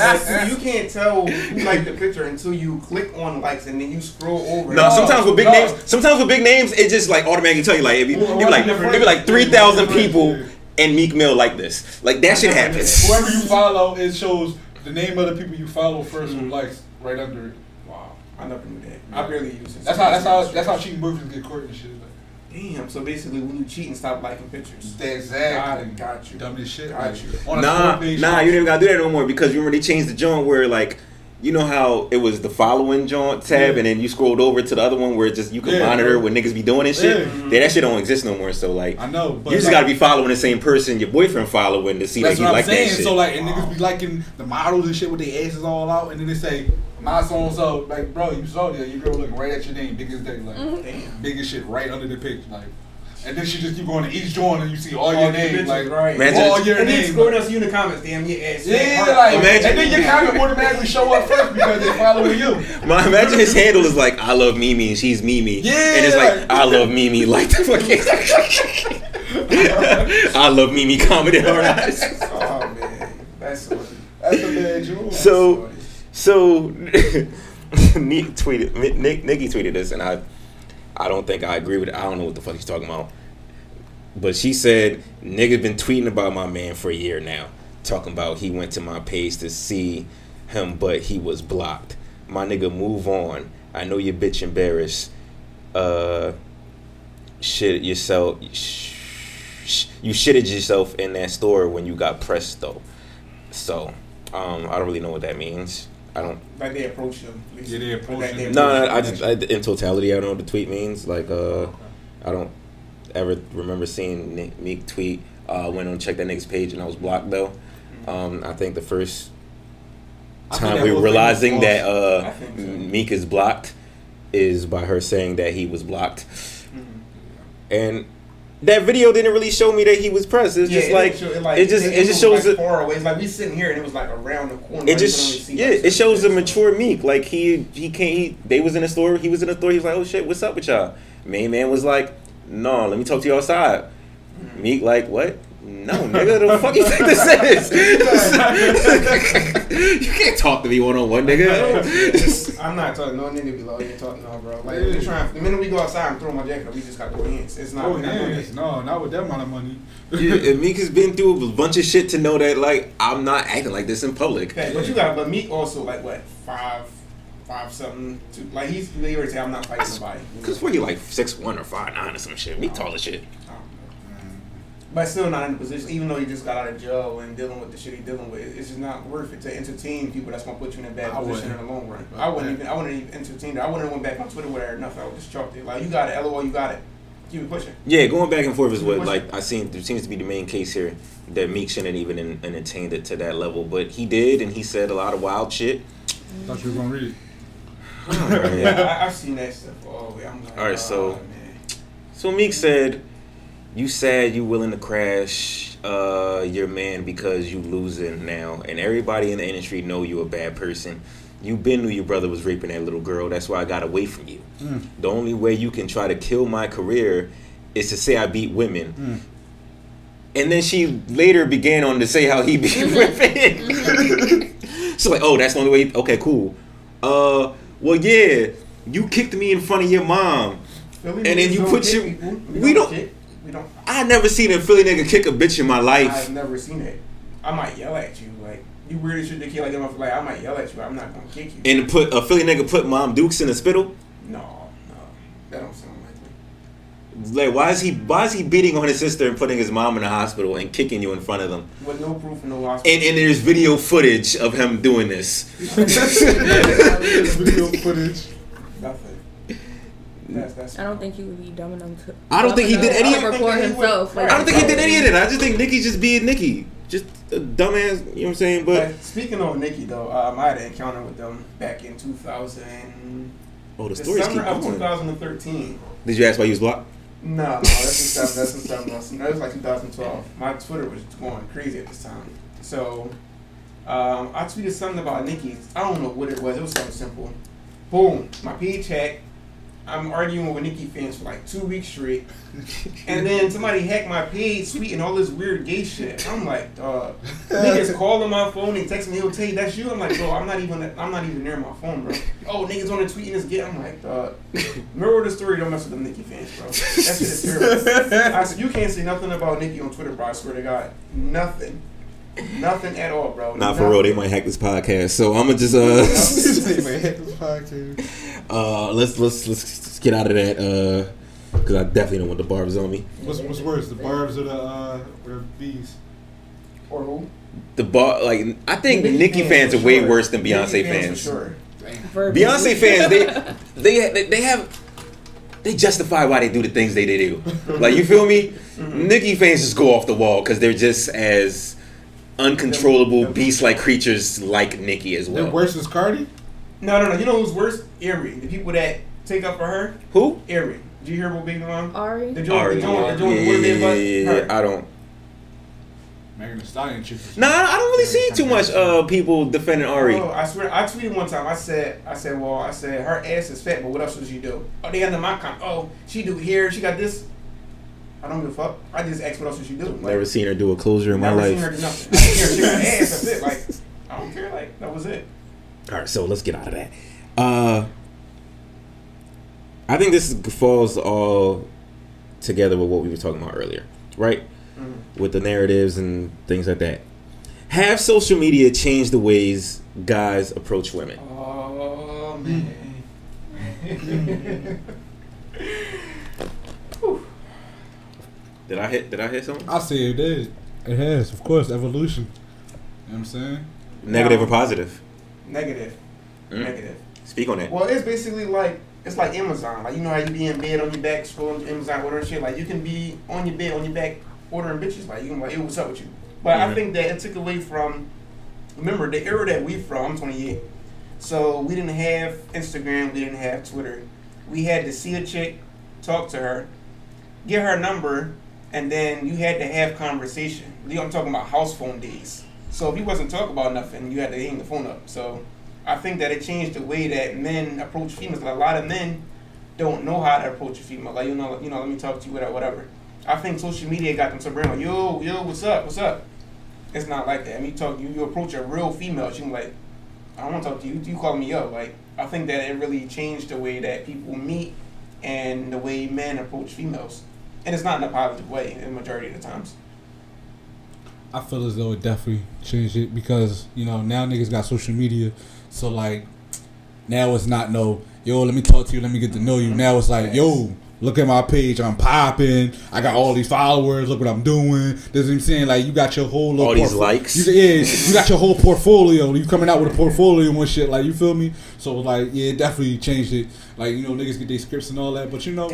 B: Like, you can't tell who liked the picture until you click on likes and then you scroll over.
D: No, sometimes with big
E: no.
D: names, sometimes with big names, it just like automatically tell you like, it be, it be
B: Well,
D: like,
B: different-
D: it be like three thousand people and Meek Mill like this. Like that shit happens.
E: Whoever you follow, it shows the name of the people you follow first with likes right under it.
B: Wow, I never knew that. I barely use it.
E: That's how that's how that's how cheating boyfriends get court and shit.
B: Damn. So basically, when you cheat and stop liking pictures.
E: Exactly.
B: Got, got you.
E: Dumb as shit.
B: Got
E: like,
B: you.
E: on
D: Nah, nah, you didn't even gotta do that no more because you already changed the joint where like, you know how it was the following joint tab
E: Yeah.
D: and then you scrolled over to the other one where it just you can
E: Yeah,
D: monitor
E: bro.
D: what niggas be doing and shit.
E: Yeah.
D: Yeah, that shit don't exist no more. So like,
E: I know, but
D: you just
E: like,
D: gotta be following the same person your boyfriend following to see
E: That's
D: that you
E: what I'm
D: like
E: saying.
D: that shit.
E: So like, and niggas be liking the models and shit with their asses all out, and then they say my so and so, like, bro, you saw that your girl looking right at your name, biggest day, like, mm-hmm.
B: Damn.
E: biggest shit right under the picture, like, and then she just keep going to each joint and you see all
B: All
E: your
B: your
E: names, like,
B: right.
D: Imagine-
E: all your
B: And then
E: names.
B: scrolling us you in the comments. Damn, your ass.
E: Yeah,
B: Heart.
E: like,
D: Imagine-
E: and then your comment automatically show up first because they're following you.
D: My imagine his handle is like I love Mimi and she's Mimi.
E: Yeah,
D: And it's like
E: like-
D: I love Mimi like the fucking (laughs) I love Mimi commented on us. (laughs)
B: Oh (laughs) man, that's so.
E: That's a bad joke.
D: So so (laughs) Nick tweeted Nick Nicki tweeted this and I I don't think I agree with it. I don't know what the fuck he's talking about. But she said, nigga been tweeting about my man for a year now. Talking about he went to my page to see him, but he was blocked. My nigga, move on. I know you bitch embarrassed. Uh, shit yourself. Sh- you shitted yourself in that store when you got pressed though. So, um, I don't really know what that means. I don't.
B: Like they approach him.
E: Yeah, they approach
B: Like,
E: him.
D: No, no. I just I, in totality, I don't know what the tweet means. Like, uh, I don't ever remember seeing Nick, Meek tweet. Uh, went on check that nigga's page and I was blocked though. Um, I think the first
E: I think
D: time we
E: whole
D: were realizing that uh,
B: so.
D: Meek is blocked is by her saying that he was blocked,
B: Mhm.
D: and that video didn't really show me that he was pressed. It's just
B: it
D: like,
B: show- it, like
D: it just
B: it,
D: it just shows
B: like
D: that-
B: far away. It's like we sitting here and it was like around the corner.
D: it
B: Like, you can only
D: just yeah, it shows a mature Meek. Like he he can't. He they was in a store. He was in a store. He was like, oh shit, what's up with y'all? Main man was like, no, let me talk to you outside.
B: Mm-hmm.
D: Meek like what? No, nigga, the fuck you think this is? (laughs) (laughs) you can't talk to me one on one, nigga. (laughs)
B: I'm not talking no nigga be below. You talking no, bro. Like we trying. The minute we go outside and throw my jacket, up, we just got to go hands. It's not.
E: Oh,
B: we're not doing
E: No, not with that amount of money.
D: yeah, and Meek has been through a bunch of shit to know that like I'm not acting like this in public.
B: Okay, But you got. But Meek also like what five, five something. Two, like he's he already say I'm not fighting nobody.
D: Cause what you like six one or five nine or some shit. Meek tall as shit.
B: I don't know. But still not in a position, even though he just got out of jail and dealing with the shit he's dealing with, it's just not worth it to entertain people that's gonna put you in a bad
E: I
B: position in
E: wouldn't.
B: the long run. I wouldn't even, I wouldn't even entertain it. I wouldn't have went back on Twitter with her enough. I would just chalked it. Like you got it, lol, you got it. Keep it pushing.
D: Yeah, going back and forth is what
B: What's-
D: like I seen. There seems to be the main case here that Meek shouldn't even en- entertained it to that level, but he did, and he said a lot of wild shit.
E: I Thought you were gonna read it.
D: Yeah. (laughs)
B: I, I've seen that stuff all the way. I'm like,
D: All right, so-
B: oh, man.
D: So Meek said, "You sad you willing to crash uh, your man because you losing now, and everybody in the industry know you a bad person. You been knew your brother was raping that little girl. That's why I got away from you.
E: Mm.
D: The only way you can try to kill my career is to say I beat women."
E: Mm.
D: And then she later began on to say how he beat women. She's like, "Oh, that's the only way." Okay, cool. Uh, well, yeah, you kicked me in front of your mom. And then you put your-
B: people.
D: we don't-. I never seen a Philly nigga kick a bitch in my life.
B: I've never seen it. I might yell at you, like you weird as shit. The kid like motherfucker, Like I might yell at you, but I'm not gonna kick you.
D: And put a Philly nigga put Mom Dukes in a spittle.
B: no, no, that don't sound like me.
D: Like, why is he why is he beating on his sister and putting his mom in the hospital and kicking you in front of them?
B: With no proof, and no hospital.
D: And and there's video footage of him doing this. (laughs)
E: Video footage.
B: Nothing. That's that's.
C: I don't think he would be dumb enough to.
D: I don't think he did any-
C: to record himself. Like,
D: I don't think he did any of it. I just think Nicki just being Nicki. Just a dumbass, you know what I'm saying? But
B: But speaking of Nicki though, um, I had an encounter with them back in 2000,
D: oh, the stories keep
B: December of 2013.
D: Did you ask why he was blocked?
B: No, no, that's in seven. That's in seven. That's that was like 2012. My Twitter was going crazy at this time. So, um, I tweeted something about Nicki. I don't know what it was. It was something simple. Boom, my page hacked. I'm arguing with Nicki fans for like two weeks straight, and then somebody hacked my page, tweeting all this weird gay shit. I'm like, dog. Niggas (laughs) calling my phone and texting me, "He'll tell you that's you." I'm like, bro, I'm not even, I'm not even near my phone, bro. Oh, niggas on the tweeting this gay. I'm like, dog. Remember the story? Don't mess with them Nicki fans, bro. That shit is (laughs) terrible. I said, you can't say nothing about Nicki on Twitter, bro. I swear to God, nothing, nothing at all, bro.
D: Not for real. They might hack this podcast. So I'm gonna just uh. (laughs) (laughs) uh, let's let's let's get out of that. Uh, because I definitely don't want the barbs on me.
E: What's what's worse, the barbs or the uh, or the bees?
B: Or who?
D: The bar, like I think
B: Nicki
D: Nicki fans
B: for
D: are way
B: sure.
D: worse than
B: Nicki
D: Beyonce
B: for
D: fans.
B: sure.
D: Beyonce fans, they, (laughs) they they they have they justify why they do the things they, they do. Like you feel me?
B: Mm-hmm.
D: Nicki fans just go off the wall because they're just as uncontrollable beast-like creatures like Nicki as
E: They're
D: well.
E: worse than Cardi.
B: No, no, no. You know who's worse? Ari. The people that take up for her.
D: Who?
B: Ari. Did you hear what Big Mom?
C: Ari.
B: The joint,
D: Ari.
B: the joint, the
D: Yeah,
B: joint,
D: yeah,
B: what
D: yeah, yeah, yeah, yeah. I don't.
E: Megan Thee Stallion chick.
D: Nah, I don't really see too much uh people defending Ari.
B: Oh, I swear, I tweeted one time. I said, I said, well, I said her ass is fat, but what else does she do? Oh, they under my con. Oh, she do hair. She got this. I don't give a fuck. I just asked what else does she do. Like,
D: Never seen her do a closure in my life.
B: never
D: life.
B: seen her do nothing. I seen her shake her ass. That's it. Like, I don't care. Like, that was it.
D: All right, so let's get out of that. Uh, I think this falls all together with what we were talking about earlier, right? With the narratives and things like that. Have social media changed the ways guys approach women?
B: Oh man.
D: Did I hit? Did I hit something?
E: I see it did. It has, of course, evolution. You know what I'm saying?
D: Negative or positive?
B: Negative.
D: Mm.
B: Negative.
D: Speak on that.
B: Well, it's basically like it's like Amazon. Like you know how you be in bed on your back scrolling Amazon ordering shit. Like you can be on your bed on your back ordering bitches. Like you can be like, hey, what's up with you? But
D: Mhm.
B: I think that it took away from. Remember the era that we from. I'm 28, so we didn't have Instagram. We didn't have Twitter. We had to see a chick, talk to her, get her number, and then you had to have conversation. I'm talking about house phone days. So if you wasn't talking about nothing, you had to hang the phone up. So I think that it changed the way that men approach females. Like a lot of men don't know how to approach a female. Like you know, you know, let me talk to you, whatever. whatever. I think social media got them to bring like, yo, yo, what's up, what's up? It's not like that. I mean, talk, you, you approach a real female, she's like, I don't want to talk to you. You call me up. Like I think that it really changed the way that people meet and the way men approach females. And it's not in a positive way in the majority of the times.
E: I feel as though it definitely changed it because you know now niggas got social media, so like now it's not no yo let me talk to you let me get to know you. Now it's like yo look at my page I'm popping I got all these followers look what I'm doing. This is what I'm saying like you got your whole little
D: All these
E: portfo-
D: likes.
E: You, yeah, you got your whole portfolio. You coming out with a portfolio and shit like you feel me. So like yeah, it definitely changed it. Like you know niggas get their scripts and all that, but you know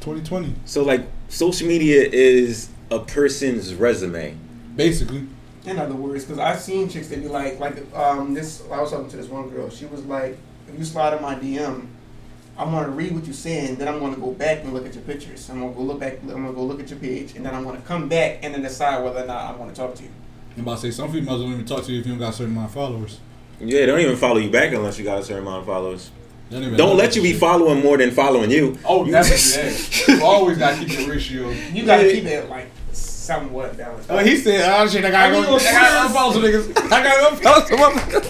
E: 2020
D: So like, social media is a person's resume.
E: basically.
B: In other words, because I've seen chicks that be like, like um, this. I was talking to this one girl. She was like, if you slide in my DM, I'm gonna read what you're saying. Then I'm gonna go back and look at your pictures. I'm gonna go look back. I'm gonna go look at your page, and then I'm gonna come back and then decide whether or not I want to talk to you.
E: I'm about to say some females don't even talk to you if you don't got a certain amount of followers.
D: Yeah, they don't even follow you back unless you got a certain amount of followers.
E: They even
D: Don't let you be following more than following you.
E: Oh,
D: You-
E: definitely. Yeah. (laughs) You always gotta keep your ratio.
B: You gotta
D: Yeah.
B: keep it like somewhat balanced.
E: Oh, he said, "Oh shit, I gotta
B: I mean,
E: go. I gotta unfollow some niggas. I gotta unfollow some motherfuckers."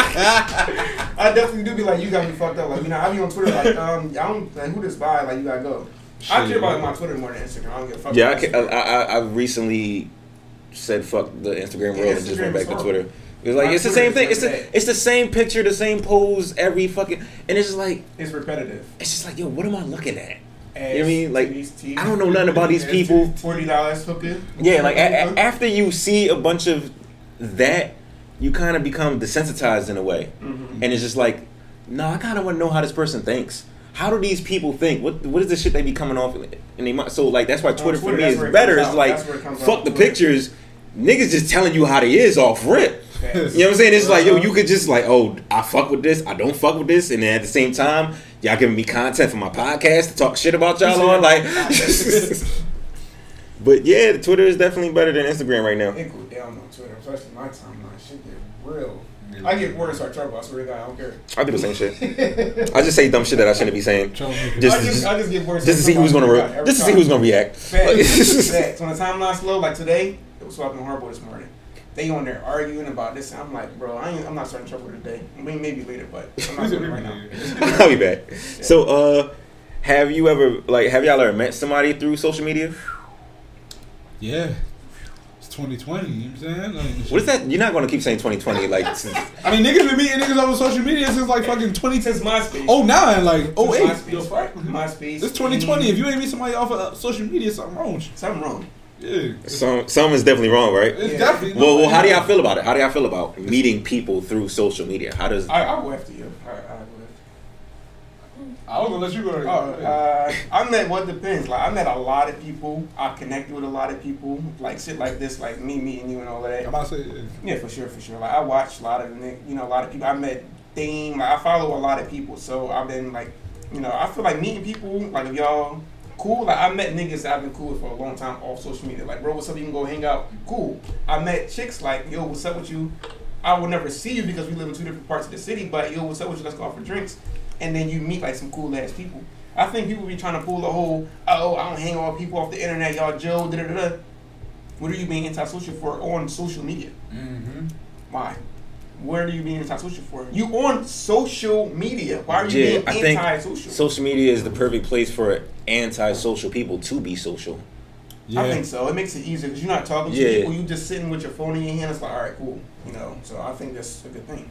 E: (laughs)
B: I definitely do be like, you got me fucked up. Like, you know, I be on Twitter like, um, I don't like who this by. Like, you gotta go. I care about my Twitter more than Instagram. I don't give a fuck.
D: Yeah, I,
B: about
D: ca-
B: Instagram.
D: I, I, I recently said fuck the Instagram
B: Yeah,
D: world and just went back
B: is
D: to
B: horrible.
D: Twitter. It's like
B: My
D: it's the same thing. It's the it's the same picture, the same pose every fucking, and it's just like
B: It's repetitive.
D: it's just like yo, what am I looking at?
B: Ass,
D: You know what I mean? Like,
B: titties.
D: I don't know nothing about these people.
B: Forty dollars hooker.
D: Yeah, like a, a, after you see a bunch of that, you kind of become desensitized in a way,
B: Mhm.
D: and it's just like, no, I kind of want to know how this person thinks. How do these people think? What what is the shit they be coming off in they mind? So like that's why Twitter, for me is
B: it
D: better. It's
B: out.
D: like
B: it
D: fuck the pictures. Niggas just telling you how they is off rip.
B: Facts.
D: You know what I'm saying? It's like, yo,
B: Uh-huh.
D: you could just like, oh, I fuck with this, I don't fuck with this, and then at the same time, y'all giving me content for my podcast to talk shit about y'all on, like. (laughs) (laughs) but yeah, Twitter is definitely better than Instagram right now.
B: It go down on Twitter, especially my timeline. Shit get real. I get worse or trouble. I swear to God, I don't care.
D: I do the same shit. (laughs) I just say dumb shit that I shouldn't be saying, Just-
B: I just, I just get worse.
D: just to see who's gonna, re- just to see who's gonna react.
B: Facts. Facts. When the timeline's slow, like today, it was fucking horrible this morning. They on there arguing about this. I'm like, bro, I ain't, I'm not starting trouble today. I mean, maybe later, but I'm not doing it right now. (laughs)
D: I'll be back. So, uh, have you ever like have y'all ever met somebody through social media?
E: Yeah. It's 2020. You know what I'm saying? Like,
D: What is that? You're not gonna keep saying 2020 like. (laughs)
E: I mean, niggas been meeting niggas over social media since like fucking 20.
B: Since MySpace.
E: Oh nine, like oh,
B: Since
E: oh eight.
B: MySpace.
E: The fuck? Mm-hmm.
B: MySpace.
E: It's 2020. If you mm. ain't meet somebody off of uh, social media, something wrong.
B: Something wrong.
E: Yeah,
D: Some someone's definitely wrong, right?
E: it's
B: Yeah.
E: definitely.
D: Well, well, how do y'all feel about it? How do y'all feel about meeting people through social media? How does
B: I, I'll go after you. I, I'll go after
E: I was gonna let you go.
B: Oh, uh, I met what depends. Like I met a lot of people. I connected with a lot of people. Like shit like this, like me meeting you and all of
E: I'm
B: that.
E: about to say. yeah.
B: Yeah, for sure, for sure. Like I watched a lot of ni- you know a lot of people. I met Dame. Like I follow a lot of people, so I've been like, you know, I feel like meeting people. Like if y'all cool, like I met niggas that I've been cool with for a long time off social media. Like bro, what's up? You can go hang out. Cool. I met chicks like yo, what's up with you? I will never see you because we live in two different parts of the city. But yo, what's up with you? Let's go out for drinks. And then you meet like some cool ass people. I think people be trying to pull the whole, oh, I don't hang out with people off the internet, y'all Joe, da da da. da. What are you being antisocial for on social media?
E: Mm-hmm.
B: Why? Where are you being antisocial for? You on social media. Why are you
D: Yeah,
B: being
D: I think
B: antisocial?
D: social media is the perfect place for anti-social people to be social?
E: Yeah.
B: I think so. It makes it easier because you're not talking to
D: Yeah.
B: people. You're just sitting with your phone in your hand. It's like, all right, cool. You know. So I think that's a good thing.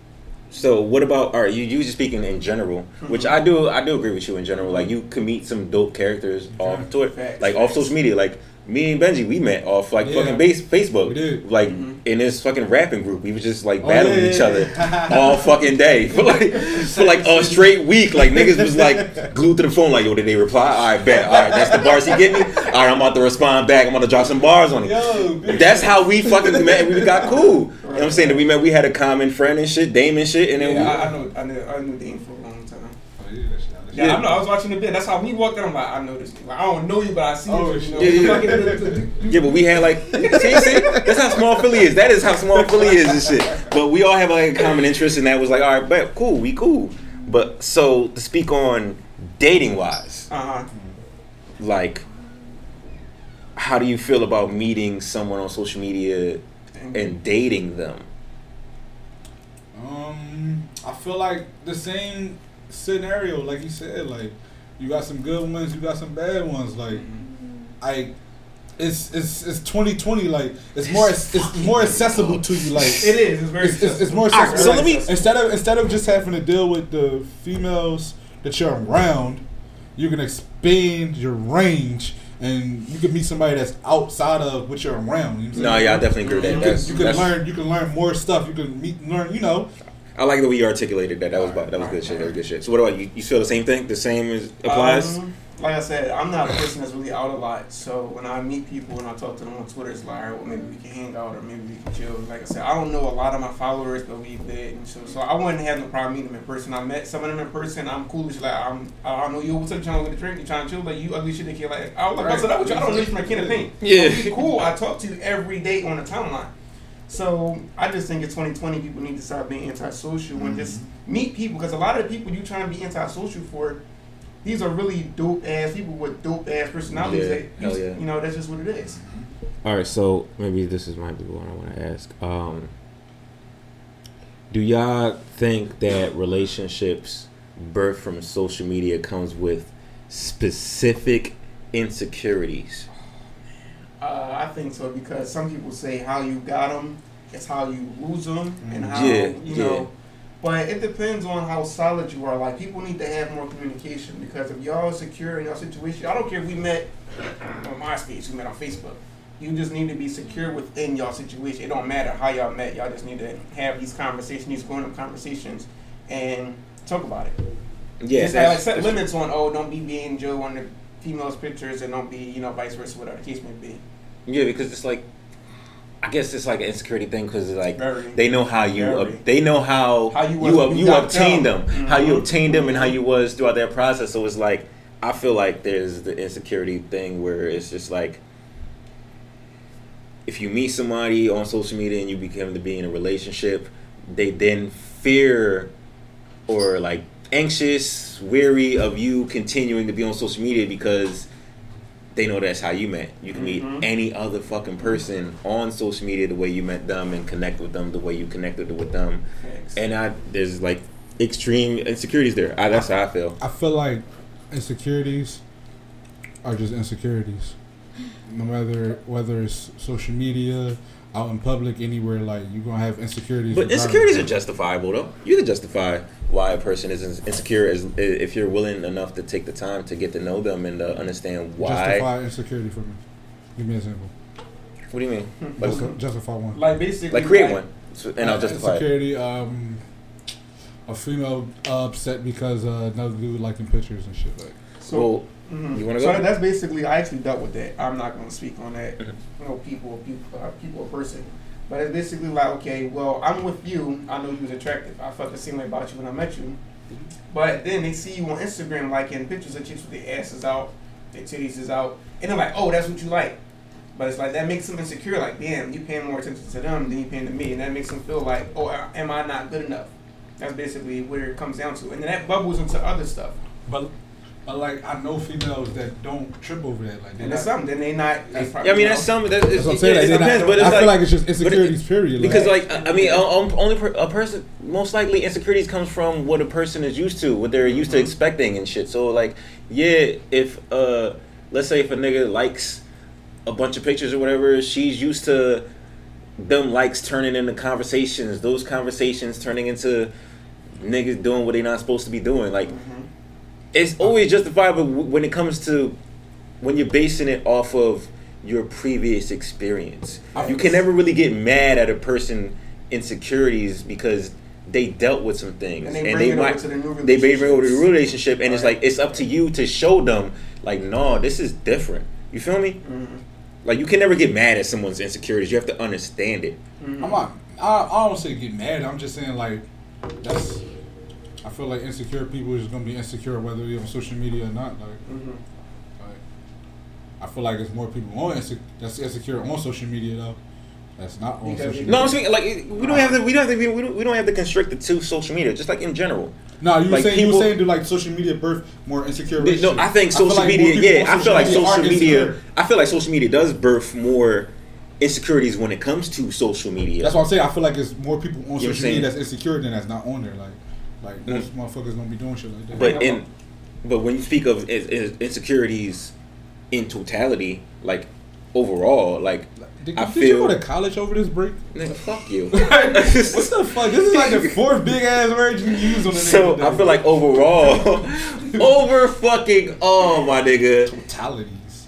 D: So what about all right? You you just speaking in general, which
B: Mhm.
D: I do I do agree with you in general. Like you can meet some dope characters off Twitter,
B: Facts,
D: like off social media. Like me and Benji, we met off like
E: Yeah.
D: fucking base Facebook.
E: We did.
D: Like
B: Mhm.
D: in this fucking rapping group, we was just like
E: Oh,
D: battling
E: yeah,
D: each
E: yeah,
D: other
E: yeah.
D: all fucking day (laughs) for like for like a straight week. Like niggas was like glued to the phone. Like yo, did they reply? All right, bet. All right, that's the bars he get me. All right, I'm about to respond back. I'm about to drop some bars on him.
E: Yo,
D: That's how we fucking met. and We got cool. You know what I'm saying? That we met. We had a common friend and shit, Damon shit, and then
B: yeah,
D: we,
B: I, I know. I knew. I knew Dame for a long time.
E: Oh, yeah, that shit, that shit.
B: Yeah, I know. I was watching the bit. That's how we walked in. I'm like, I know this. Like, I don't know you, but I see
E: Oh,
B: you. you know?
D: yeah, yeah. Yeah, but we had like (laughs) see, see, that's how small Philly is. That is how small Philly is and shit. But we all have like a common interest, and that was like, all right, but cool, we cool. But so to speak on dating wise,
B: Uh-huh.
D: like, how do you feel about meeting someone on social media and dating them?
E: Um, I feel like the same scenario, like you said. Like you got some good ones, you got some bad ones. Like mm-hmm. I, it's it's it's 2020. Like it's more it's, it's more accessible to you. Like
B: It is. It's very.
E: It's, it's, it's more
D: All right,
E: accessible.
D: so let me-
E: instead of instead of just having to deal with the females that you're around, you can expand your range. And you can meet somebody that's outside of what you're around. You know what
D: No, yeah, I definitely agree with
E: You
D: that.
E: can, you can learn. You can learn more stuff. You can meet, learn. You know,
D: I like the way you articulated that. That was that was good shit. That was good shit. So what about you? You feel the same thing? The same as applies?
B: Um, like I said, I'm not a person that's really out a lot. So when I meet people and I talk to them on Twitter, it's like, all right, well, maybe we can hang out or maybe we can chill. Like I said, I don't know a lot of my followers, but we've been. And so, so I wouldn't have no problem meeting them in person. I met some of them in person. I'm cool. It's like, I'm, I don't know you. What's up? You trying to get a drink? You trying to chill? Like, you ugly shit that kid. Like, I was like,
E: Right.
B: what's up with you? I don't know you from a can of paint.
D: Yeah.
B: So, cool. I talk to you every day on the timeline. So I just think in 2020 people need to stop being antisocial and just meet people because a lot of the people you trying to be antisocial for, these are really dope ass people with dope ass personalities.
D: Yeah,
B: that you,
D: hell yeah.
B: you know that's just what it is.
D: All right, so maybe this is might be one I want to ask. Um, do y'all think that relationships birthed from social media comes with specific insecurities?
B: Uh, I think so because some people say how you got them, it's how you lose them, and how
D: Yeah,
B: you
D: yeah.
B: know. But it depends on how solid you are. Like people need to have more communication because if y'all are secure in your situation, I don't care if we met on MySpace, we met on Facebook. You just need to be secure within y'all situation. It don't matter how y'all met. Y'all just need to have these conversations, these grown-up conversations, and talk about it.
D: Yeah,
B: just have, like set limits on. Oh, don't be being Joe on the females' pictures, and don't be you know vice versa, whatever the case may be.
D: Yeah, because it's like, I guess it's like an insecurity thing because like
B: Very.
D: they know how you they know how,
B: How you
D: you
B: was
D: you,
B: when you got
D: obtained
B: them.
D: them, how you
B: Mhm.
D: obtained them, and how you was throughout that process. So it's like I feel like there's the insecurity thing where it's just like if you meet somebody on social media and you become to be in a relationship, they then fear or like anxious, weary of you continuing to be on social media because they know that's how you met. You can meet
B: Mhm.
D: any other fucking person on social media the way you met them and connect with them the way you connected with them.
B: Thanks.
D: And I there's like extreme insecurities there. I, that's how I feel.
E: I feel like insecurities are just insecurities. No matter whether it's social media out in public anywhere, like you're gonna have insecurities.
D: But insecurities are justifiable though. You can justify why a person is insecure as if you're willing enough to take the time to get to know them and to understand why.
E: justify insecurity for me. Give me an example.
D: What do you mean? Like,
E: Justi- justify one.
B: Like basically,
D: like create one, So- and I'll
E: Uh,
D: justify it.
E: Um, a female upset because uh, another dude liking pictures and shit. Like,
B: So,
D: Well,
B: mhm.
D: you wanna
B: so
D: go?
B: that- that's basically. I actually dealt with that. I'm not going to speak on that.
D: Mhm.
B: You know, people, people, uh, people, or person. But it's basically like, okay, well, I'm with you. I know you was attractive. I felt the same way about you when I met you. But then they see you on Instagram liking pictures of chicks with their asses out, their titties is out, and they're like, oh, that's what you like. But it's like that makes them insecure. Like, damn, you paying more attention to them than you paying to me, and that makes them feel like, oh, am I not good enough? That's basically where it comes down to, and then that bubbles into other stuff.
E: but, but like I know females that don't trip over that. Like, they're
B: And that's
E: not-
B: something. Then they not. They
E: That's-
B: probably,
D: I mean that's
B: know,
D: some. That, it's,
E: That's what I'm
D: yeah,
E: saying.
D: it
E: like,
D: depends,
E: not-
D: but it's
E: I feel
D: like,
E: like it's just
D: but it-
E: insecurities. period.
D: because like I I mean, um, only per, a person most likely insecurities comes from what a person is used to, what they're used to
B: Mhm.
D: expecting and shit. So like, yeah, if uh, let's say if a nigga likes a bunch of pictures or whatever, she's used to them likes turning into conversations. Those conversations turning into niggas doing what they're not supposed to be doing. Like,
B: Mhm.
D: It's always justifiable when it comes to when you're basing it off of your previous experience. You can never really get mad at a person insecurities because they dealt with some things
B: And they
D: and
B: bring
D: they
B: it over
D: might
B: to the new
D: they bring it over to the relationship and it's like it's up to you to show them like no this is different you feel me
B: Mhm.
D: like you can never get mad at someone's insecurities you have to understand it
B: Mhm.
E: I'm not. I, I don't say get mad. I'm just saying like that's. I feel like insecure people is gonna be insecure whether you're on social media or not. Like,
B: Mhm.
E: like I feel like it's more people on inse- that's insecure on social media though. That's not on
B: Because
E: social
B: it-
E: media.
D: no i'm saying like we don't have to we don't have to we don't, we don't have to constrict it to social media just like in general
E: No, you were
D: like,
E: saying you were saying do like social media birth more insecure.
D: No. I think
E: feel
D: social
E: like more
D: media.
E: people
D: Yeah,
E: on
D: I feel like
E: are
D: social media.
E: insecure.
D: I feel like social media does birth more insecurities when it comes to social media.
E: That's what I'm saying. I feel like it's more people on
D: You know what I'm
E: social
D: saying?
E: media that's insecure than that's not on there. Like, like
D: Mm.
E: most motherfuckers don't be doing shit like that.
D: But in, but when you speak of in- in- insecurities in totality, like overall, like
E: did,
D: I
E: did
D: feel-
E: you go to college over this break?
D: nigga, fuck you. (laughs)
E: what the fuck? This is like the fourth big ass word you use on the
D: so I feel like overall, (laughs) over fucking all my nigga,
E: totalities.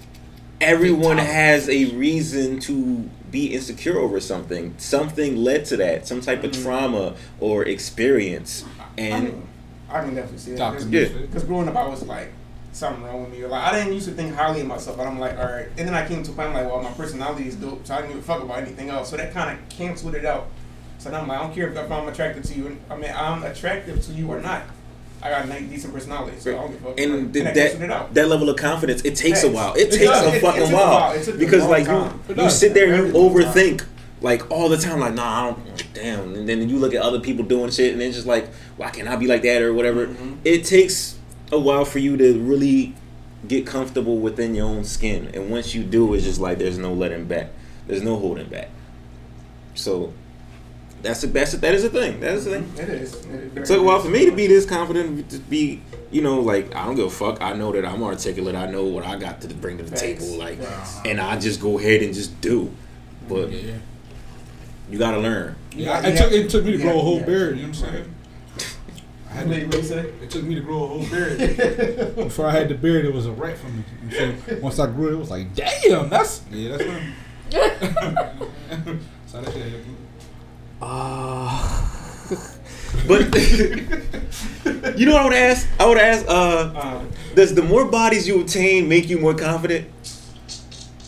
D: everyone
E: Fatalities.
D: has a reason to be insecure over something. Something led to that, some type of
B: Mhm.
D: trauma or experience,
B: I
D: and
B: I can definitely see that.
E: Talk to
B: Because
E: me.
D: Yeah.
E: Fit.
B: growing up, I was like, something wrong with me. Or like, I didn't used to think highly of myself, but I'm like, all right. And then I came to a point like, well, my personality is dope, so I didn't give a fuck about anything else. So that kind of canceled it out. So now I'm like, I don't care if, if I'm attracted to you. I mean, I'm attractive to you or not. I got nice, decent personality, so I don't give a fuck.
D: and th-
B: that
D: that level of confidence it takes a while. It,
B: It
D: takes
B: does.
D: a
B: It-
D: fucking
B: took a
D: while,
B: while. It took a
D: because like
B: time.
D: you you sit there and you overthink like all the time. Like nah, I don't, damn. And then you look at other people doing shit, and it's just like why can't I be like that or whatever.
B: Mhm.
D: It takes a while for you to really get comfortable within your own skin, and once you do, it's just like there's no letting back. There's no holding back. So. That's a, that's a, that is a thing. That is a thing.
B: It is. It,
D: It took a while for me to be this confident, to be, you know, like I don't give a fuck. I know that I'm articulate. I know what I got to bring to the
B: Facts.
D: table, like,
B: Facts.
D: and I just go ahead and just do. But
E: Yeah,
D: you gotta learn.
E: yeah. It took it took me to grow a whole beard. You know what I'm saying? I had to,
B: you- what say?
E: it took me to grow a whole beard. (laughs) Before I had the beard, it was a rat for me. You know what I'm saying? Once I grew it, it was like, damn, that's yeah, that's him. (laughs) (laughs) so that shit hit me.
D: But (laughs) you know what I would ask? I would ask, uh,
B: Um,
D: does the more bodies you obtain make you more confident?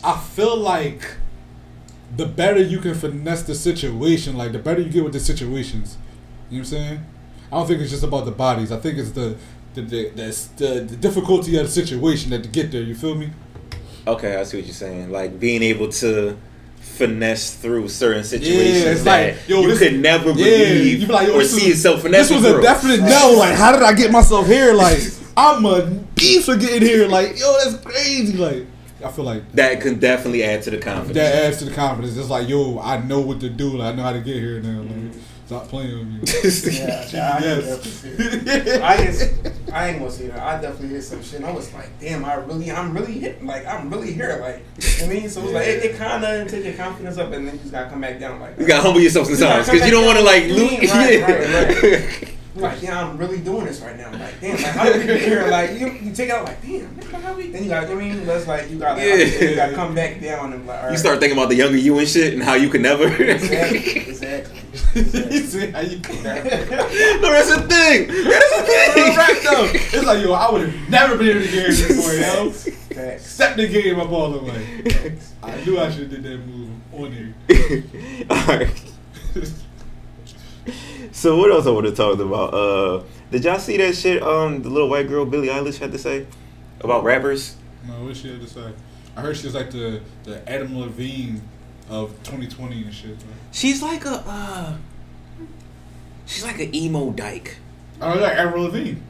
E: I feel like the better you can finesse the situation, like the better you get with the situations. You know what I'm saying? I don't think it's just about the bodies. I think it's the the the, the, the, the difficulty of the situation that to get there. You feel me?
D: Okay, I see what you're saying. Like being able to finesse through certain situations
E: it's
D: that
E: like, yo,
D: you
E: this-
D: could never
E: Yeah,
D: believe
E: be like,
D: or
E: this
D: see yourself
E: This
D: finessing
E: was a definite no. Like, how did I get myself here? (laughs) Like, I'm a beast for getting here. Like, yo, that's crazy. Like, I feel like
D: that can definitely add to the confidence.
E: that adds to the confidence. It's like, yo, I know what to do. Like, I know how to get here now. Like, Stop playing with me.
B: Yeah, (laughs) yeah, I,
E: Yes.
B: definitely- I, just, I ain't gonna say that. I definitely hit some shit. And I was like, damn, I really, I'm really hit. Like, I'm really here. Like, I mean, so it was like, it, it kind of take your confidence up, and then you just gotta come back down. Like,
D: You gotta humble yourself sometimes because you don't want to like lose.
B: Right, right, right. (laughs) like, yeah, I'm really doing this right now. Like, damn, like, how did we get here? Like, you, you take it out, like, damn, nigga, how we? Then you got, I mean, that's like, you gotta,
D: Yeah.
B: you gotta come back down and like, all
D: You start thinking about the younger you and shit and how you could never.
B: Exactly, exactly.
E: You (laughs) see how you
D: no, that's the thing. That's the thing.
E: though. It's like yo, I would have never been able to get here before, yo. Step the game up all the way. I knew I should have did that move on here. (laughs)
D: Alright. (laughs) So what else I would have talked about? Uh, did y'all see that shit? Um, the little white girl Billie Eilish had to say about rappers.
E: No, what she had to say? I heard she was like the the Adam Levine of 2020 and shit. Man.
D: She's like a uh, she's like an emo dyke.
E: Oh, like Adam Levine.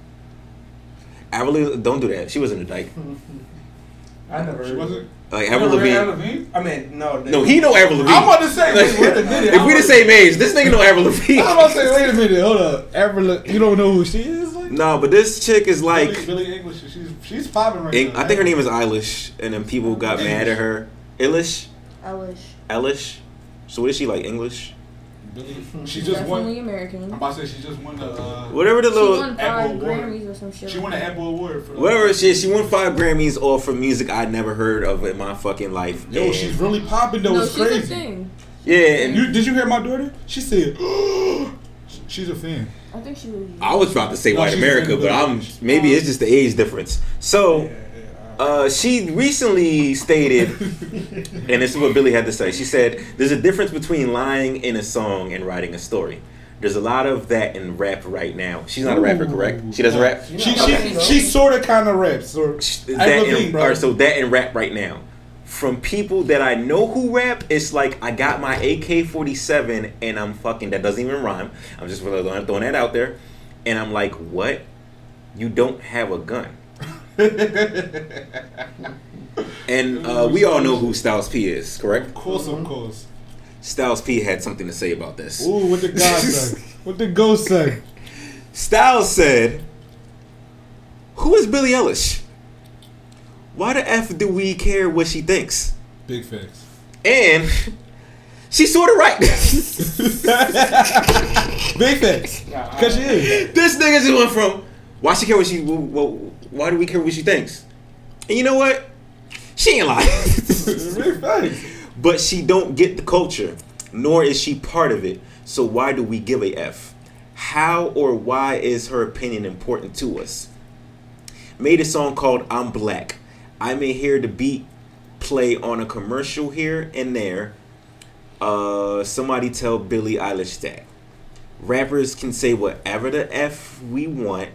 D: Avril, don't do that. She wasn't a dyke. (laughs)
B: I never
E: She wasn't.
D: Like
E: You
D: Avril
E: never
D: Lavigne.
B: I mean, no.
D: No, he know Avril Lavigne.
E: I'm about to say, wait, wait a (laughs) minute.
D: if we the same age, this nigga know Avril Lavigne. (laughs)
E: I'm about to say, wait a minute, hold up. Avril, Le- you don't know who she is? Like,
D: No, but this chick is like,
E: Billie, Billie English. She's she's popping right
D: Eng-
E: now.
D: I think her name is Eilish, and then people got mad at her. Eilish,
C: Elish.
D: Eilish. So what is she like English?
E: Billie, she just
C: Definitely
E: won.
C: American.
E: I'm about to say she just won the. Uh,
D: Whatever the
C: She
D: little,
C: won five
E: Apple Award.
C: Grammys or some shit.
E: she won
C: like
E: an. Apple Award for. the-
D: whatever she she won five Grammys all for music I'd never heard of in my fucking life.
E: Yo,
D: And-
E: she's really popping though.
C: No,
E: it's
C: she's a
E: crazy.
C: thing.
D: yeah, and
E: You, did you hear my daughter? She said, (gasps) she's a fan.
C: I think she was.
D: I was about to say
E: No,
D: white America, but I'm
E: Billie.
D: maybe it's just the age difference. So. Uh, she recently stated, (laughs) and this is what Billie had to say. She said, "There's a difference between lying in a song and writing a story. There's a lot of that in rap right now. She's not a rapper, correct? She doesn't rap.
E: She she she sort of kind of raps. Or
D: That in,
E: bro.
D: or so that in rap right now. From people that I know who rap, it's like I got my AK-47 and I'm fucking. That doesn't even rhyme. I'm just really throwing throwing that out there, and I'm like, what? You don't have a gun. And uh, we all know who Styles P is, correct?
E: Of course, of course.
D: Styles P had something to say about this.
E: Ooh, what the God say? (laughs) What the ghost say?
D: Styles said, "Who is Billie Eilish? Why the f do we care what she thinks?"
E: Big facts.
D: And (laughs) she's sort of right. (laughs)
E: Big facts. Cause she is.
D: this nigga just went from why she care what she well, why do we care what she thinks? And you know what? She ain't lying. (laughs) But she don't get the culture, nor is she part of it. So why do we give a f? How or why is her opinion important to us? Made a song called "I'm Black." I may hear the beat play on a commercial here and there. Uh, somebody tell Billie Eilish that. Rappers can say whatever the f we want,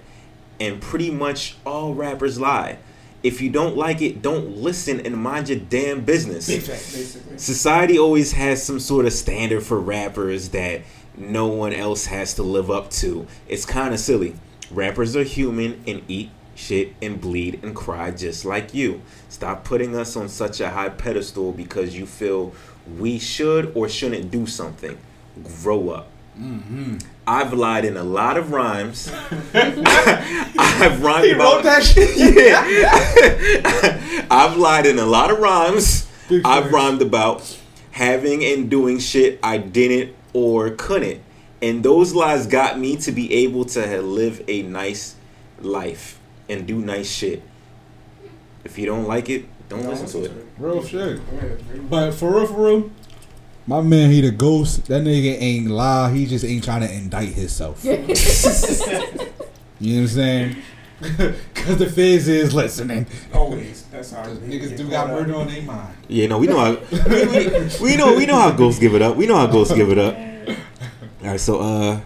D: and pretty much all rappers lie. If you don't like it, don't listen and mind your damn business.
B: Basically.
D: Society always has some sort of standard for rappers that no one else has to live up to. It's kind of silly. Rappers are human and eat shit and bleed and cry just like you. Stop putting us on such a high pedestal because you feel we should or shouldn't do something. Grow up. I've lied in a lot of rhymes. (laughs) I've rhymed
E: He
D: about
E: wrote that (laughs) shit.
D: yeah. (laughs) I've lied in a lot of rhymes.
E: Big
D: I've
E: facts.
D: rhymed about having and doing shit I didn't or couldn't. And those lies got me to be able to live a nice life and do nice shit. If you don't like it, don't listen to it.
E: Real shit. But for real, for real, my man, he the ghost. That nigga ain't lie. He just ain't trying to indict himself. (laughs) you know what I'm saying? (laughs) Cause the feds is listening.
B: Always. That's how
E: Cause niggas do got murder on their mind.
D: Yeah, no, we know how we, we, we know we know how ghosts give it up. We know how ghosts give it up. All right, so uh,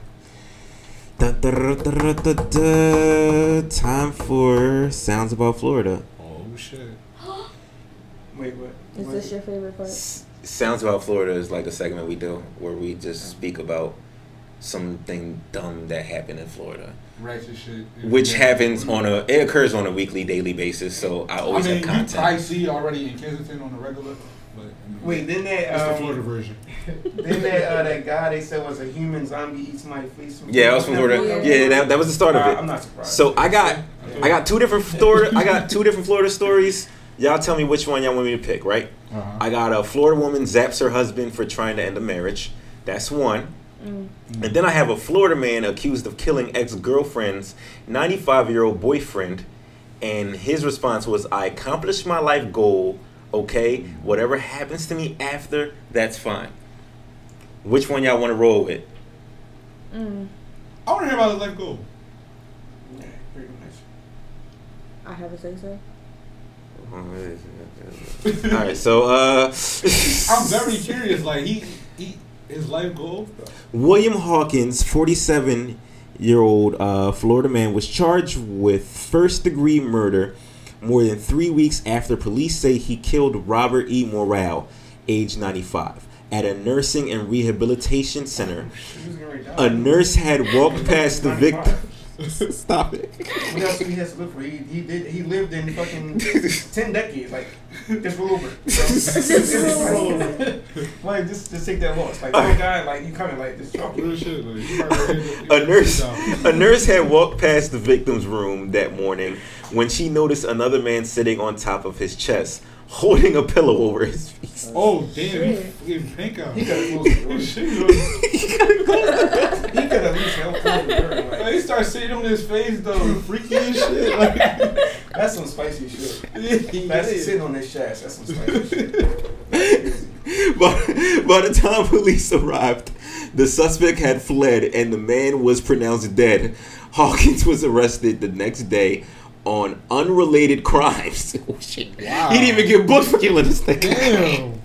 D: da, da, da, da, da, da, time for sounds about Florida.
E: Oh shit. (gasps)
B: Wait, what?
C: Is
B: what?
C: this your favorite part?
D: S- Sounds about Florida is like a segment we do where we just speak about something dumb that happened in Florida,
E: Ratchet shit.
D: which happens on a it occurs on a weekly, daily basis. So I always
E: I mean,
D: have
E: you probably
D: content.
E: see it already in Kensington on the regular. But, I mean,
B: Wait, then that
E: that's the
B: um,
E: Florida version. (laughs)
B: then that uh, that guy they said was a human zombie eats my face.
D: Yeah, I was from Florida. Yeah, that, that was the start of
B: Uh,
D: it.
B: I'm not surprised.
D: So I got I got two different Florida I got two different Florida stories. Y'all tell me which one y'all want me to pick, right?
E: Uh-huh.
D: I got a Florida woman zaps her husband for trying to end a marriage. That's one.
C: Mm.
D: And then I have a Florida man accused of killing ex girlfriend's 95 year old boyfriend. And his response was, I accomplished my life goal. Okay, whatever happens to me after, that's fine. Which one y'all want to roll with?
C: Mm.
E: I want to hear about his life goal.
B: Yeah, pretty much.
C: I have a say so.
D: All right, so uh, (laughs)
E: I'm very curious. Like he, he, his life goal.
D: William Hawkins, 47 year old uh, Florida man, was charged with first degree murder more than three weeks after police say he killed Robert E. Morale, age 95, at a nursing and rehabilitation center.
B: He was getting ready to die.
D: A nurse had walked past the victim. (laughs) Stop it.
B: What else he has to live for? He, he did he lived in fucking (laughs) ten decades. Like just roll over. (laughs) Just roll over. Like just just take that loss. Like one guy, like you coming like this chalk.
E: Real shit. Like, you might wanna hear-
D: A nurse, a nurse had walked past the victim's room that morning when she noticed another man sitting on top of his chest, holding a pillow over his face.
E: Oh damn! He
C: Shit.
E: fucking pink out.
B: He could have closed the door.
E: Shit,
B: He could have at least helped close the door.
E: Like,
B: Like,
E: he starts sitting on his face though, (laughs) freaky and shit. (laughs) Like, (laughs)
B: that's some spicy shit.
E: yeah,
B: That's sitting on his chest. That's some spicy shit.
D: By, by the time police arrived, the suspect had fled and the man was pronounced dead. Hawkins was arrested the next day on unrelated crimes. oh, shit.
E: Wow.
D: He didn't even get booked for killing this thing.
E: Damn.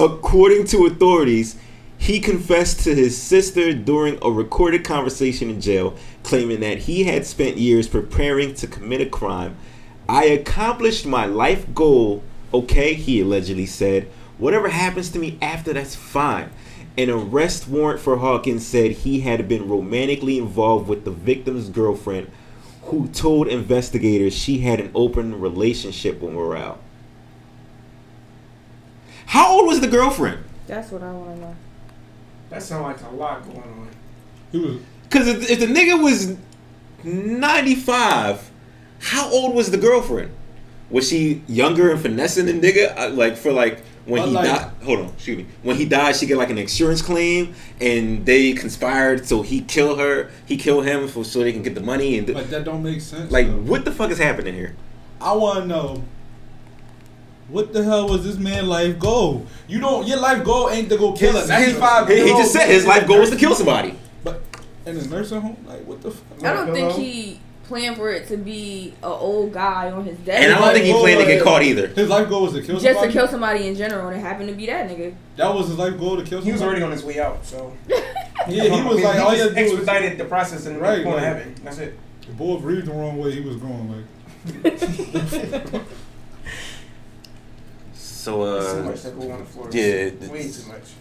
D: According to authorities, he confessed to his sister during a recorded conversation in jail, claiming that he had spent years preparing to commit a crime. I accomplished my life goal, okay, he allegedly said. Whatever happens to me after, that's fine. An arrest warrant for Hawkins said he had been romantically involved with the victim's girlfriend, who told investigators she had an open relationship with Morale. How old was the girlfriend?
C: That's what I want to know.
B: That sounds like a lot going on.
E: He was.
D: Because if, if the nigga was 95, how old was the girlfriend? Was she younger and finessing the nigga? Uh, Like, for like, when
E: But
D: he
E: like-
D: died, hold on, excuse me. When he died, she get like an insurance claim, and they conspired, so he kill her, he kill him for, so they can get the money. And
E: Like that don't make sense.
D: like,
E: though.
D: what the fuck is happening here?
E: I want to know. What the hell was this man life goal? You don't. Your life goal ain't to go kill a
B: His-
E: ninety five.
D: He, he just said his life goal was to kill somebody.
E: But in a nursing home, like what the fuck?
C: I don't
B: Hello?
C: think he planned for it to be an old guy on his death.
D: And I don't think he planned to get caught either.
E: His life goal was to kill somebody.
C: just
E: somebody.
C: to kill somebody in general, and it happened to be that nigga.
E: That was his life goal to kill. Somebody.
B: He was already on his way out, so (laughs)
E: Yeah, he was like, all
B: he
E: you
B: just
E: had was
B: expedited the process and
E: Right,
B: right, going to
E: like-
B: heaven. That's it.
E: The boy breathed the wrong way. He was going like. (laughs) (laughs)
D: So,
B: There's too
D: uh,
B: much that go on the floor.
D: yeah,
B: way too much.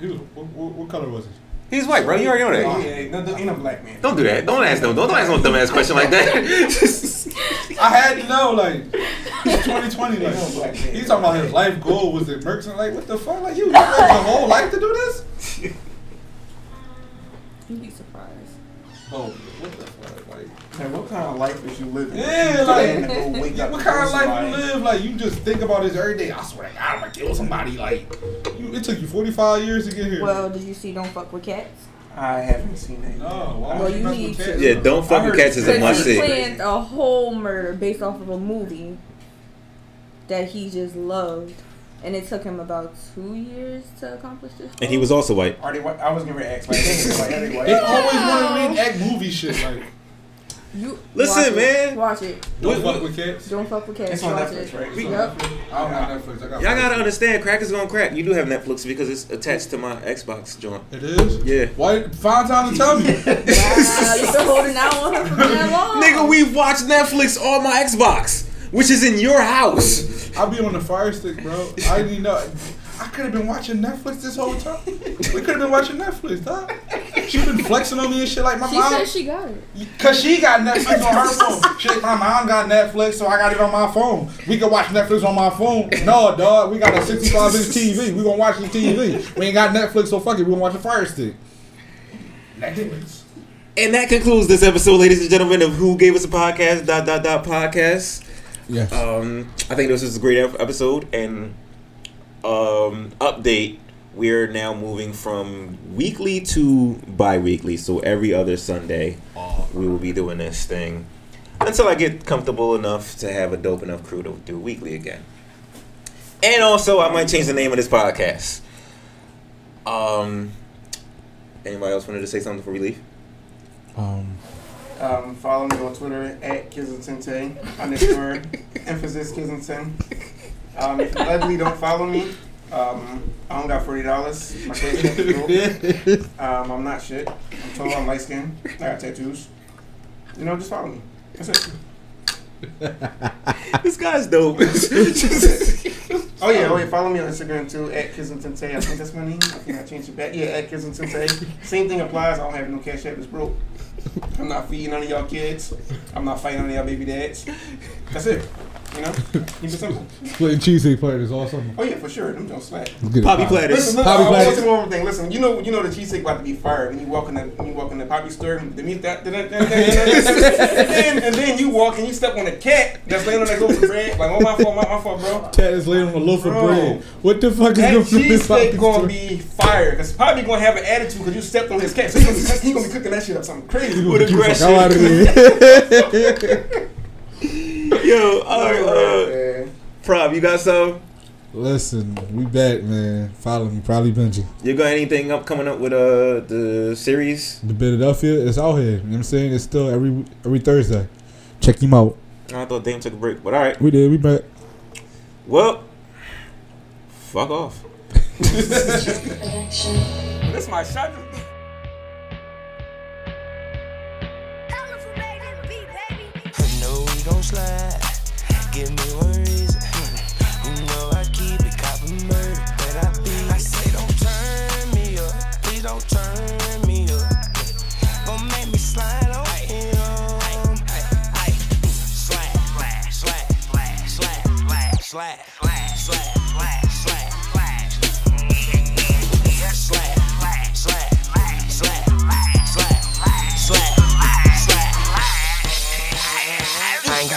E: He was. What, what, what color was he?
D: he's white, bro. You already know that.
B: yeah, no, ain't no black man.
D: Don't do that. Don't ask them. Don't ask no dumbass question like that. (laughs)
E: I had to know. Like he's twenty twenty. Like
B: Ain't no black man.
E: he's talking about his life goal was it Merckson. Like what the fuck? Like you, you lived your whole life to do this?
C: You'd be surprised.
E: Oh, what the fuck? Like.
B: Like, what kind of life is you living?
E: Yeah,
B: You
E: like,
B: plan to go wake (laughs)
E: Yeah, what kind of life you live? Like you just think about this every day. I swear to God, I'm gonna kill somebody. Like you, it took you 45 years to get here.
C: Well, did you see Don't Fuck with Cats?
B: I haven't seen that.
E: no,
B: yet.
E: why
C: Well,
E: would
C: you need
E: with
C: to.
D: yeah, don't fuck with cats is a
B: it's
D: must
C: Because he
D: see.
C: planned a whole murder based off of a movie that he just loved, and it took him about two years to accomplish this.
D: And he was also white.
B: Are they white? I was gonna ask. (laughs) Like, they, they white?
E: They always want to read reenact movie shit. Like
C: You
D: Listen,
C: watch it.
D: man.
C: Watch it.
E: don't
D: What-
E: fuck with cats.
C: Don't fuck with cats.
B: It's on
C: watch
B: Netflix,
C: it.
B: right? It's
D: We-
B: on
C: Yep.
B: Netflix.
E: I don't have Netflix. I got.
D: Y'all gotta understand, crack is gonna crack. You do have Netflix because it's attached to my Xbox joint.
E: It is.
D: Yeah.
E: Why? Find time to tell me. (laughs)
C: Wow, you've been holding out on her for that long.
D: Nigga, we've watched Netflix on my Xbox, which is in your house.
E: I'll be on the fire stick, bro. I didn't know. I could have been watching Netflix this whole time. We could have been watching Netflix, dog. She been flexing on me and shit like my
C: She
E: mom.
C: said she got it.
E: Cause she got Netflix on her phone. Shit, my mom got Netflix, so I got it on my phone. We can watch Netflix on my phone. No, dog, we got a 65 inch TV. We gonna watch the TV. We ain't got Netflix, so fuck it. We gonna watch the Fire Stick. Netflix.
D: And that concludes this episode, ladies and gentlemen, of Who Gave Us a Podcast, dot, dot, dot, podcast.
E: Yes.
D: Um, I think this is a great episode. And um, update, we're now moving from weekly to bi-weekly. So every other Sunday, we will be doing this thing until I get comfortable enough to have a dope enough crew to do weekly again. And also, I might change the name of this podcast. Um, anybody else wanted to say something before we leave?
E: Um,
B: Um, follow me on Twitter at Kizentente underscore (laughs) emphasis Kizenten. Um, if you ugly, don't follow me. Um, I don't got forty dollars. My is. Um, I'm not shit. I'm tall. I'm light skinned. I got tattoos. You know, just follow me. That's it. (laughs)
D: this guy's dope. (laughs)
B: Oh yeah, oh yeah. Follow me on Instagram too at Kizentente. I think that's my name. I think I changed it back. Yeah, at Kizentente. Same thing applies. I don't have no cash app. It's broke. I'm not feeding none of y'all kids. I'm not fighting none of y'all baby dads. That's it. You know, keep it simple. (laughs)
E: splitting cheesecake platter is awesome.
B: Oh yeah, for sure. Them don't slack.
E: Let's get it
D: Poppy
E: poppin'.
D: platters.
B: Listen, look,
E: Poppy
B: I
E: platters.
B: want one more thing. Listen, you know, you know the cheesesteak about to be fired when you walk in the when you walk in the poppy store. The meat that, (laughs) and then and then you walk and you step on a cat that's laying on that loaf of bread. Like, oh my fault, my, my fault, bro.
E: Cat is laying on a loaf of bread. What the fuck is
B: That
E: going on in this
B: cheesesteak
E: Poppy
B: gonna
E: store?
B: be fired. Cause probably gonna have an attitude because you stepped on his cat. So he gonna, be, he gonna be cooking that shit up something crazy.
D: With
E: the fuck
D: aggression.
E: out of here. (laughs) (laughs)
D: Yo, all right, uh,
B: man.
D: Prob, you got some?
E: Listen, we back, man. Follow me, probably Benji.
D: You got anything up coming up with uh the series?
E: The Philadelphia it's out here. You know what I'm saying? It's still every every Thursday. Check him out.
D: I thought Dame took a break, but all right.
E: We did. We back.
D: Well, fuck off. (laughs)
B: This is my shot.
F: gon' slide. Give me one reason. You know I keep it cop and murder, but I be. I say don't turn me up, please don't turn me up. Don't make me slide on him. Slide, slide, slide, slide, slide, slide.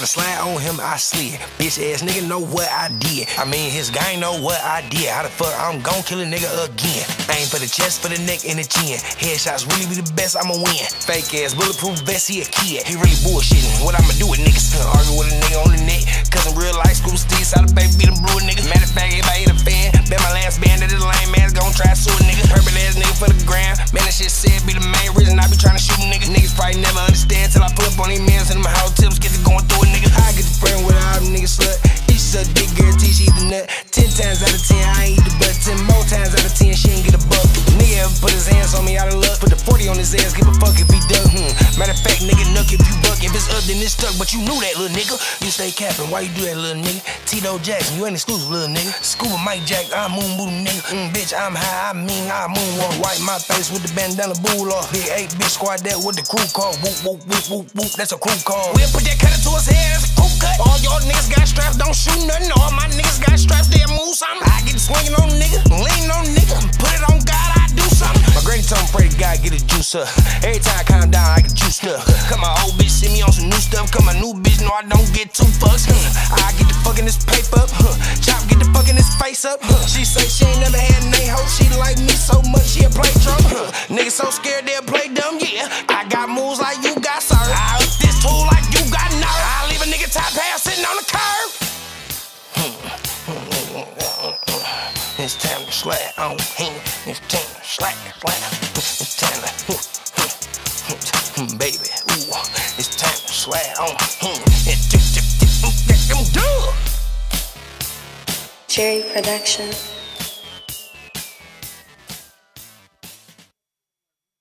F: Gotta slide on him, I slid. Bitch ass nigga know what I did. I mean, his gang know what I did. How the fuck I'm gon' kill a nigga again? Aim for the chest, for the neck, and the chin. Headshots really be the best, I'ma win. Fake ass, bulletproof vest, he a kid. He really bullshitting. What I'ma do with niggas? Argue with a nigga on the net. Cause in real life, school steez, how the baby be them blue niggas. Matter of fact, everybody hit a fan. Bet my last band that this lame man's gon' try to sue a nigga. Purple ass nigga for the gram. Man, that shit said be the main reason I be trying to shoot niggas. Niggas probably never understand till I pull up on these mans and them how tips get to going through a nigga. I get the friend with all them niggas slut. Dick guarantee she the nut. Ten times out of ten, I ain't eat the butt. Ten more times out of ten, she ain't get a buck. Nigga ever put his hands on me out of luck. Put the 40 on his ass, give a fuck if he done. Hmm. Matter of fact, nigga, nuck if you buck. If it's up, then it's stuck. But you knew that, little nigga. You stay capping. Why you do that, little nigga? Tito Jackson, you ain't exclusive, little nigga. Scuba Mike Jack, I'm moon booty nigga. Mm, bitch, I'm high, I mean, I moonwalk. Wipe my face with the bandana bull off. Big eight, bitch, squad that with the crew call. Whoop, whoop, whoop, whoop, whoop. That's a crew call. We'll put that cutter to his head, that's a crew cut. All y'all niggas got straps, don't shoot nothing. All my niggas got straps, they move something. I get swinging on nigga, lean on nigga. Put it on God, I do something. My granny told me, pray to God, get a juice up. Every time I calm down, I get juiced up. Cause my old bitch see me on some new stuff. Cause my new bitch know I don't get two fucks. I get the fucking this paper up. Chop, get the fucking this face up. She say she ain't never had an a-hole. She like me so much, she'll play drum. Huh. Niggas so scared they'll play dumb, yeah. I got moves like you got served. I up this tool like you got nerve. I leave a nigga top half sitting on the curb. It's time to slap on him. It's time to slap, slap. It's time to, baby. Ooh, it's time to slap on him. It's just, just, just, just,
G: Cherry Production.